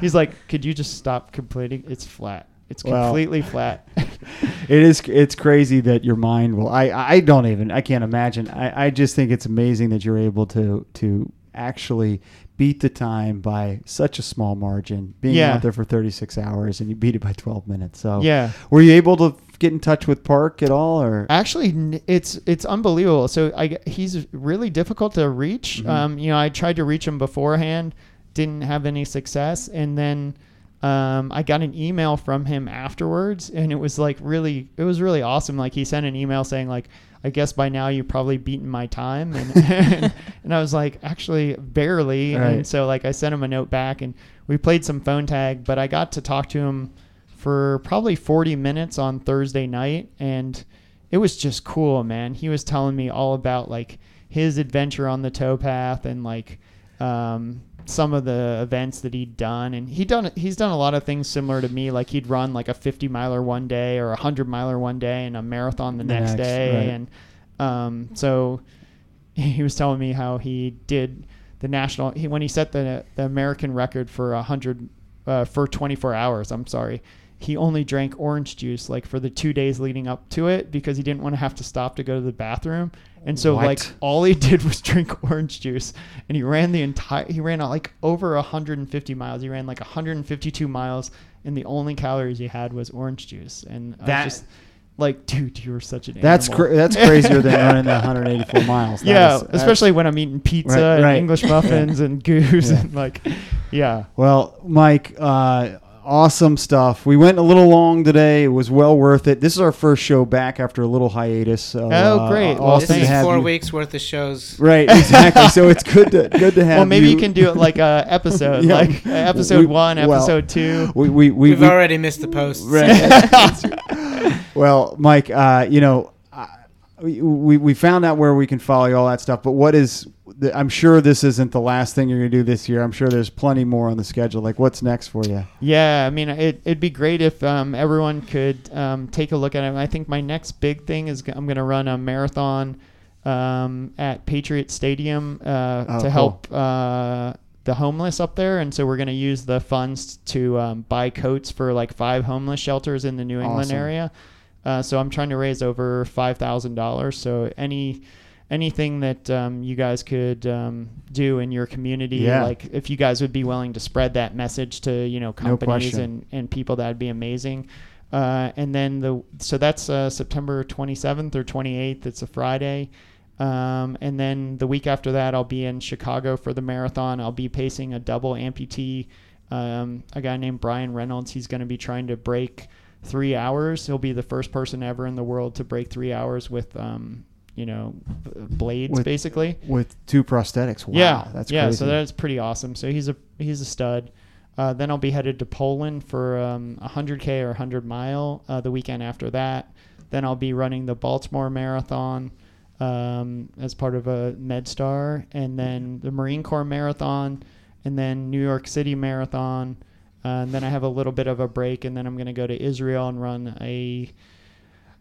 [LAUGHS] he's like could you just stop complaining? it's flat it's Wow. completely flat [LAUGHS] it is it's crazy that your mind will i i don't even i can't imagine i i just think it's amazing that you're able to to actually beat the time by such a small margin being Yeah. out there for 36 hours and you beat it by 12 minutes so yeah were you able to get in touch with park at all or Actually, it's it's unbelievable. So I he's really difficult to reach. Mhm. Um, you know, I tried to reach him beforehand, didn't have any success, and then um, I got an email from him afterwards, and it was like really, it was really awesome. Like he sent an email saying like, I guess by now you've probably beaten my time, and [LAUGHS] and, and I was like, actually barely. Right. And so like I sent him a note back, and we played some phone tag, but I got to talk to him for probably 40 minutes on Thursday night and it was just cool, man. He was telling me all about like his adventure on the towpath and like um, some of the events that he'd done and he done he's done a lot of things similar to me like he'd run like a 50 miler one day or a 100 miler one day and a marathon the next, next, day right. and um, so [LAUGHS] he was telling me how he did the national he, when he set the the American record for a hundred uh, for 24 hours. I'm sorry. he only drank orange juice like for the two days leading up to it because he didn't want to have to stop to go to the bathroom. And so What? like all he [LAUGHS] did was drink orange juice and he ran the entire he ran like over 150 miles. He ran like 152 miles and the only calories he had was orange juice. And I That- was just like, dude, you were such an That's cra- that's crazier than [LAUGHS] running the 184 miles. That yeah, is- especially when I'm eating pizza Right, and right. English [LAUGHS] muffins and goose Yeah. and like, yeah. Well, Mike, uh, awesome stuff. We went a little long today. It was well worth it. This is our first show back after a little hiatus. So, Oh, uh, great. Well, Awesome this to is have four you. weeks worth of shows. Right, exactly. so it's good to [LAUGHS] good to have. Well, maybe you can do it like a [LAUGHS] episode, Yeah. like uh, episode We- one, well, episode two. We we we, We've we already missed the posts. Right. [LAUGHS] well, Mike, uh, you know, uh, we, we we found out where we can follow you, all that stuff. But what is? I'm sure this isn't the last thing you're going to do this year. I'm sure there's plenty more on the schedule. Like, what's next for you? Yeah, I mean, it, it'd be great if um, everyone could um, take a look at it. I think my next big thing is I'm going to run a marathon um, at Patriot Stadium uh, Oh, to cool. help uh, the homeless up there. And so we're going to use the funds to um, buy coats for like five homeless shelters in the New England Awesome. area. Uh, so I'm trying to raise over five thousand dollars. So any anything that um, you guys could um, do in your community, Yeah. like if you guys would be willing to spread that message to you know companies question. and, and people, that'd be amazing. Uh, and then the so that's uh, September 27th or 28th. It's a Friday. Um, and then the week after that, I'll be in Chicago for the marathon. I'll be pacing a double amputee. Um, a guy named Brian Reynolds. He's going to be trying to break three hours. He'll be the first person ever in the world to break three hours with, um, you know, b- blades With- basically. With two prosthetics. Wow, yeah, that's yeah. crazy. So that's pretty awesome. So he's a he's a stud. Uh, then I'll be headed to Poland for um, 100k or 100 mile uh, the weekend after that. Then I'll be running the Baltimore Marathon um, as part of a MedStar, and then the Marine Corps Marathon, and then New York City Marathon. Uh, and then I have a little bit of a break, and then I'm going to go to Israel and run a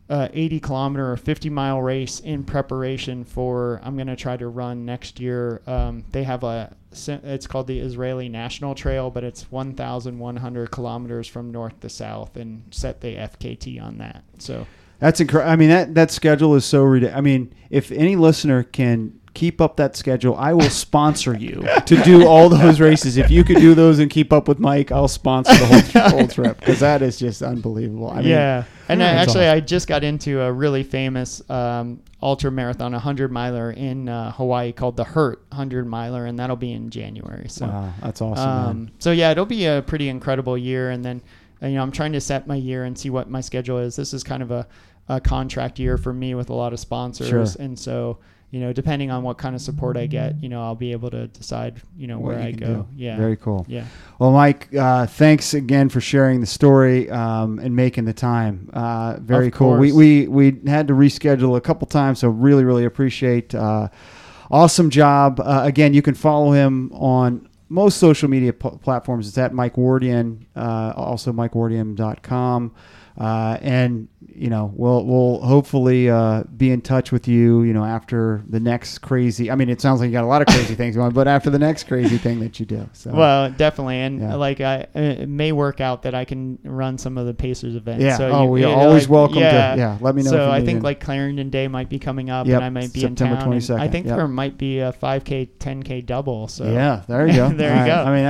uh, 80 kilometer or 50 mile race in preparation for I'm going to try to run next year. Um, they have a it's called the Israeli National Trail, but it's 1,100 kilometers from north to south, and set the FKT on that. So That's incredible. I mean, that that schedule is so ridiculous. I mean, if any listener can keep up that schedule, I will sponsor you to do all those races. If you could do those and keep up with Mike, I'll sponsor the whole, [LAUGHS] whole trip because that is just unbelievable. I mean, yeah, and I, actually, awesome. I just got into a really famous um, ultra marathon, a 100 miler in uh, Hawaii called the Hurt 100 miler, and that'll be in January. So. wow, that's awesome. Um, so yeah, it'll be a pretty incredible year, and then uh, you know I'm trying to set my year and see what my schedule is. This is kind of a, a contract year for me with a lot of sponsors, Sure. and so you know depending on what kind of support I get, you know I'll be able to decide you know What where you I go. do. Yeah, Very cool. yeah. Well, Mike, uh, thanks again for sharing the story um, and making the time. Uh, very cool. We, we we had to reschedule a couple times, so really really appreciate. Uh, awesome job. Uh, again, you can follow him on most social media p- platforms. It's at Mike Wardian, uh, also MikeWardian.com. Uh, and you know we'll we'll hopefully uh, be in touch with you you know after the next crazy I mean it sounds like you got a lot of crazy things going but after the next crazy thing that you do so Well, definitely, and Yeah. like I, it may work out that I can run some of the Pacers events. Yeah. So Oh, you- we are always like, welcome to- Yeah. yeah, let me know So if you I need think it. like Clarendon Day might be coming up, Yep, and I might be September in town. and 22nd, I think yep. there might be a 5K, 10K double. So Yeah, there you go. [LAUGHS] There you All go. I mean,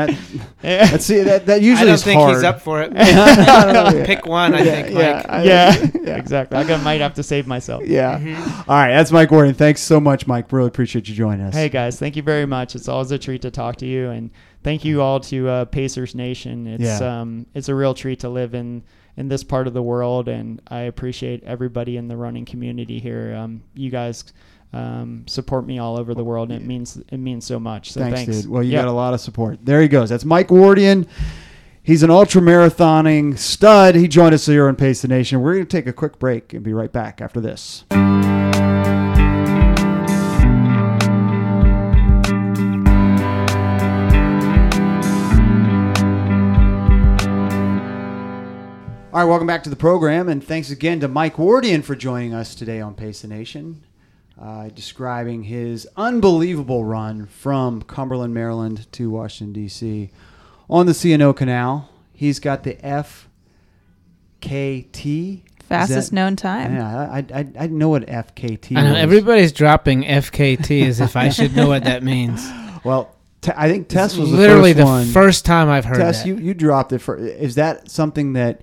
that, [LAUGHS] let's see that that usually I usually don't is think hard. he's up for it. [LAUGHS] Pick one, I think, yeah, Mike. I- yeah, yeah. [LAUGHS] exactly. I might have to save myself. Yeah. Mm-hmm. All right, that's Mike Wardian. Thanks so much, Mike. Really appreciate you joining us. Hey guys, thank you very much. It's always a treat to talk to you, and thank you all to uh, Pacers Nation. It's Yeah. um, it's a real treat to live in in this part of the world, and I appreciate everybody in the running community here. Um, you guys um, support me all over the world, and it means it means so much. So thanks, thanks, dude. Well, you Yeah. got a lot of support. There he goes. That's Mike Wardian. He's an ultra marathoning stud. He joined us here on Pace the Nation. We're going to take a quick break and be right back after this. All right, welcome back to the program, and thanks again to Mike Wardian for joining us today on Pace the Nation, uh, describing his unbelievable run from Cumberland, Maryland to Washington, D.C. on the C&O Canal. He's got the FKT. Fastest that- known time. Yeah, I, I, I know what FKT I know was. everybody's dropping [LAUGHS] FKT as if I should know what that means. [LAUGHS] Well, Te- I think Tess was literally the the first one. first time I've heard Tess, that. you, you dropped it for. Is that something that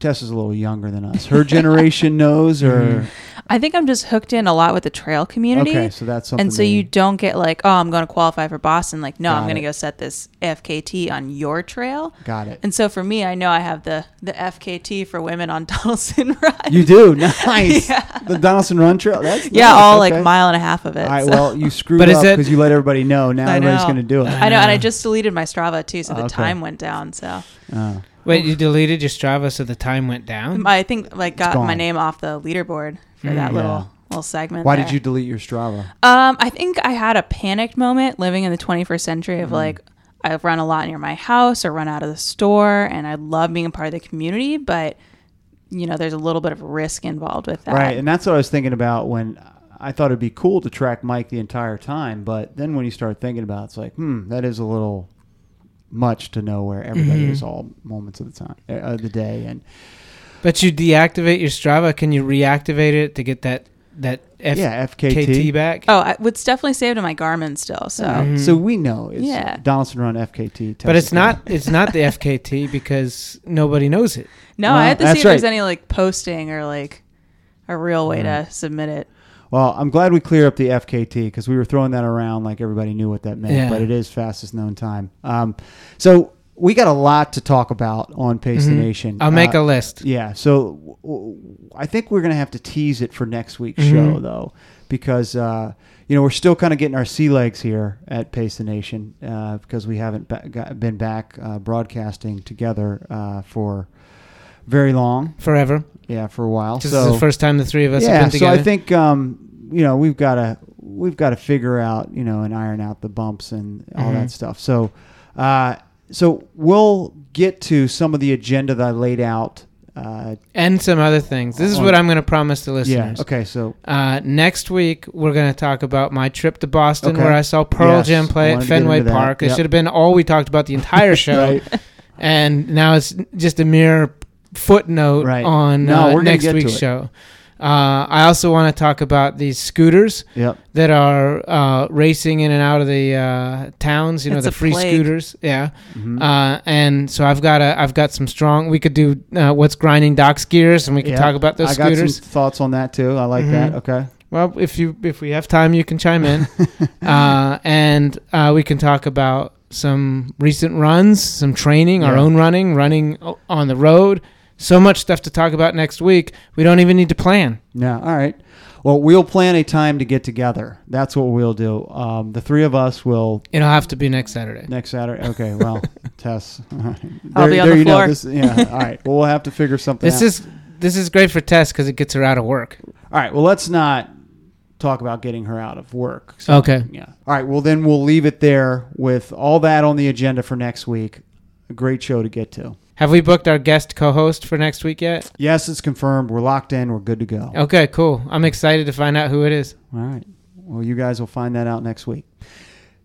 Tess is a little younger than us? Her generation [LAUGHS] knows, or Mm-hmm. I think I'm just hooked in a lot with the trail community. okay, so that's something. and so that you don't get like, oh, I'm going to qualify for Boston. Like, no, Got I'm going it. to go set this FKT on your trail. got it. And so for me, I know I have the the FKT for women on [LAUGHS] Donaldson Run. You do nice. [LAUGHS] Yeah. The Donaldson Run Trail. That's yeah, nice. all okay. like mile and a half of it. All right. so- Well, you screwed But is up it- because you let everybody know. Now I everybody's know. going to do it. I know, and I just deleted my Strava too, so the Okay. time went down. So Oh. Wait, you deleted your Strava so the time went down? I think like got my name off the leaderboard for Mm, that yeah. little little segment. Why there. did you delete your Strava? Um, I think I had a panicked moment living in the 21st century of like I've run a lot near my house or run out of the store, and I love being a part of the community, but you know, there's a little bit of risk involved with that. Right, and that's what I was thinking about when I thought it'd be cool to track Mike the entire time, but then when you start thinking about it, it's like, hmm, that is a little much to know where everybody Mm-hmm. is all moments of the time uh, of the day, and But you deactivate your Strava. Can you reactivate it to get that that FKT yeah, FKT. back? Oh, I, it's definitely saved in my Garmin still. So Uh, So we know it's Yeah. Donaldson Run FKT. But it's not it's not the FKT [LAUGHS] because nobody knows it. no, Well, I had to see that's if there's any like posting or like a real way to submit it. Well, I'm glad we cleared up the FKT because we were throwing that around like everybody knew what that meant, Yeah. but it is fastest known time. Um, so we got a lot to talk about on Pace the Mhm. Nation. I'll make Uh, a list. Yeah, so w- w- I think we're going to have to tease it for next week's Mhm. show, though, because uh, you know we're still kind of getting our sea legs here at Pace the Nation uh, because we haven't ba- got, been back uh, broadcasting together uh, for very long. Forever. Yeah, for a while. This so is the first time the three of us yeah, have been so together. I think um, you know we've got to we've got to figure out you know and iron out the bumps and all Mhm. that stuff. So uh, so we'll get to some of the agenda that I laid out. Uh, and some other things. This is On- what I'm going to promise the listeners. yeah. Okay. So Uh, next week we're going to talk about my trip to Boston Okay. where I saw Pearl Yes, Jam play at Fenway. Park. It should have been all we talked about the entire [LAUGHS] show, right. and now it's just a mere footnote Right. on No, uh, next week's show. Uh, I also want to talk about these scooters Yep. that are uh, racing in and out of the uh, towns. You know, It's the free plague. scooters. Yeah. Mhm. Uh, and so I've got a, I've got some strong. We could do uh, what's grinding Doc's gears, and we can Yeah. talk about those I got scooters. some thoughts on that too. I like Mhm. that. Okay. Well, if you if we have time, you can chime in, [LAUGHS] uh, and uh, we can talk about some recent runs, some training, our own running, running on the road. So much stuff to talk about next week. We don't even need to plan. Yeah. All right. Well, we'll plan a time to get together. That's what we'll do. Um, the three of us will It'll have to be next Saturday. next Saturday. Okay. Well, [LAUGHS] Tess. I'll There- be on there the you floor. this- yeah. All right. Well, we'll have to figure [LAUGHS] something This out. is this is great for Tess because it gets her out of work. All right. Well, let's not talk about getting her out of work. So, Okay. Yeah. All right. Well, then we'll leave it there with all that on the agenda for next week. A great show to get to. Have we booked our guest co-host for next week yet? Yes, it's confirmed. We're locked in. We're good to go. Okay, cool. I'm excited to find out who it is. All right. Well, you guys will find that out next week.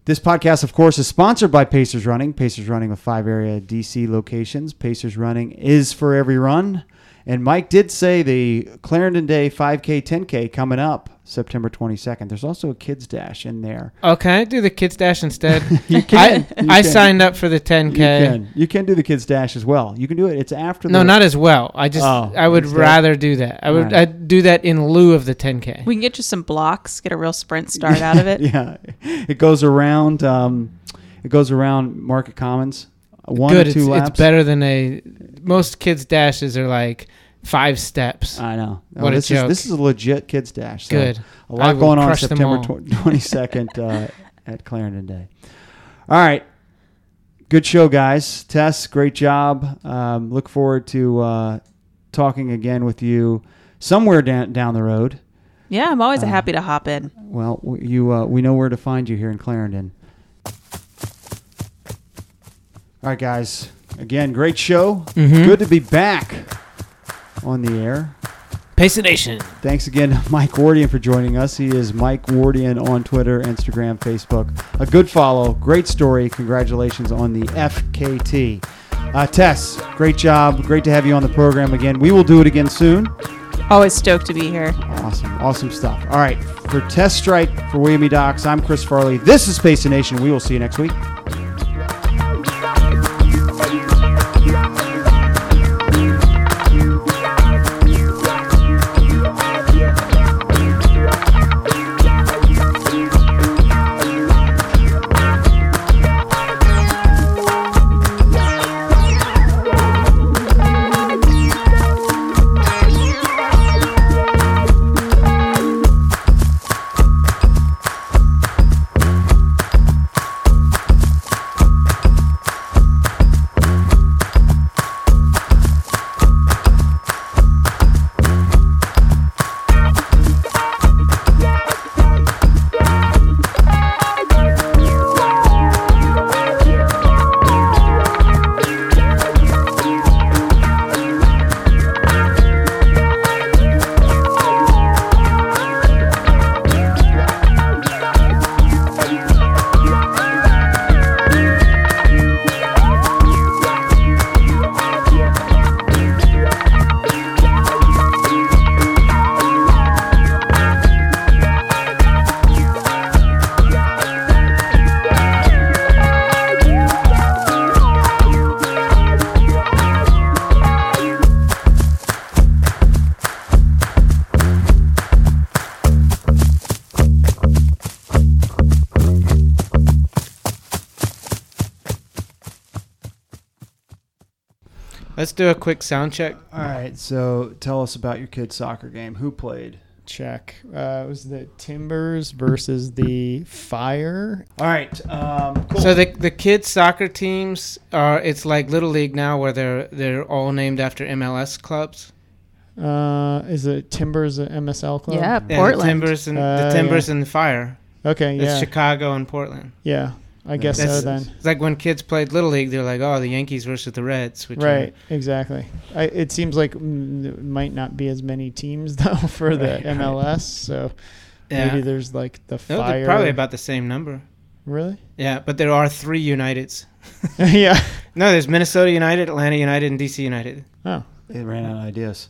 This podcast, of course, is sponsored by Pacers Running. Pacers Running with five area DC locations. Pacers Running is for every run. And Mike did say the Clarendon Day 5K, 10K coming up September 22nd. There's also a kids dash in there. Oh, can I do the kids dash instead? [LAUGHS] You can. I, You I can. signed up for the 10k. You can. You can do the kids dash as well. You can do it. It's after. The No, the, not as well. I just Oh, I would instead? rather do that. I would Alright. I'd do that in lieu of the 10k. We can get you some blocks, get a real sprint start out of it. [LAUGHS] yeah, it goes around. Um, it goes around Market Commons. One Good. or It's, two laps. it's better than a most kids dashes are like five steps. I know. Oh, What a this joke. Is, this is a legit kids dash. So Good. A lot will going on September twenty second uh, [LAUGHS] at Clarendon Day. All right. Good show, guys. Tess, great job. Um, look forward to uh, talking again with you somewhere down down the road. Yeah, I'm always Uh, happy to hop in. Well, you uh, we know where to find you here in Clarendon. All right, guys. Again, great show. Mhm. Good to be back on the air. Pace the Nation. Thanks again Mike Wardian for joining us. He is Mike Wardian on Twitter, Instagram, Facebook. A good follow. Great story. Congratulations on the FKT. Uh, Tess, great job. Great to have you on the program again. We will do it again soon. Always stoked to be here. Awesome, awesome stuff. All right, for Tess Strike for William E. Docs, I'm Chris Farley. This is Space Nation. We will see you next week. Do a quick sound check. All right, so tell us about your kid's soccer game. Who played? Check. Uh, it was the Timbers versus the Fire. All right, um, cool. So the the kids soccer teams are it's like little league now where they're they're all named after MLS clubs. Uh, is it Timbers a MSL club? Yeah, Yeah, Portland. the Timbers and Uh, the Timbers yeah. and the Fire. Okay. It's Yeah. Chicago and Portland. Yeah. I guess That's- so then. It's like when kids played little league, they're like, oh, the Yankees versus the Reds. Which are- Right. Exactly. I, it seems like mm, there might not be as many teams [LAUGHS] though for the Right, right. MLS. So yeah. maybe there's like the No, Fire. probably about the same number. Really? Yeah, but there are three Uniteds. [LAUGHS] [LAUGHS] yeah. No, there's Minnesota United, Atlanta United, and DC United. Oh. They ran out of ideas.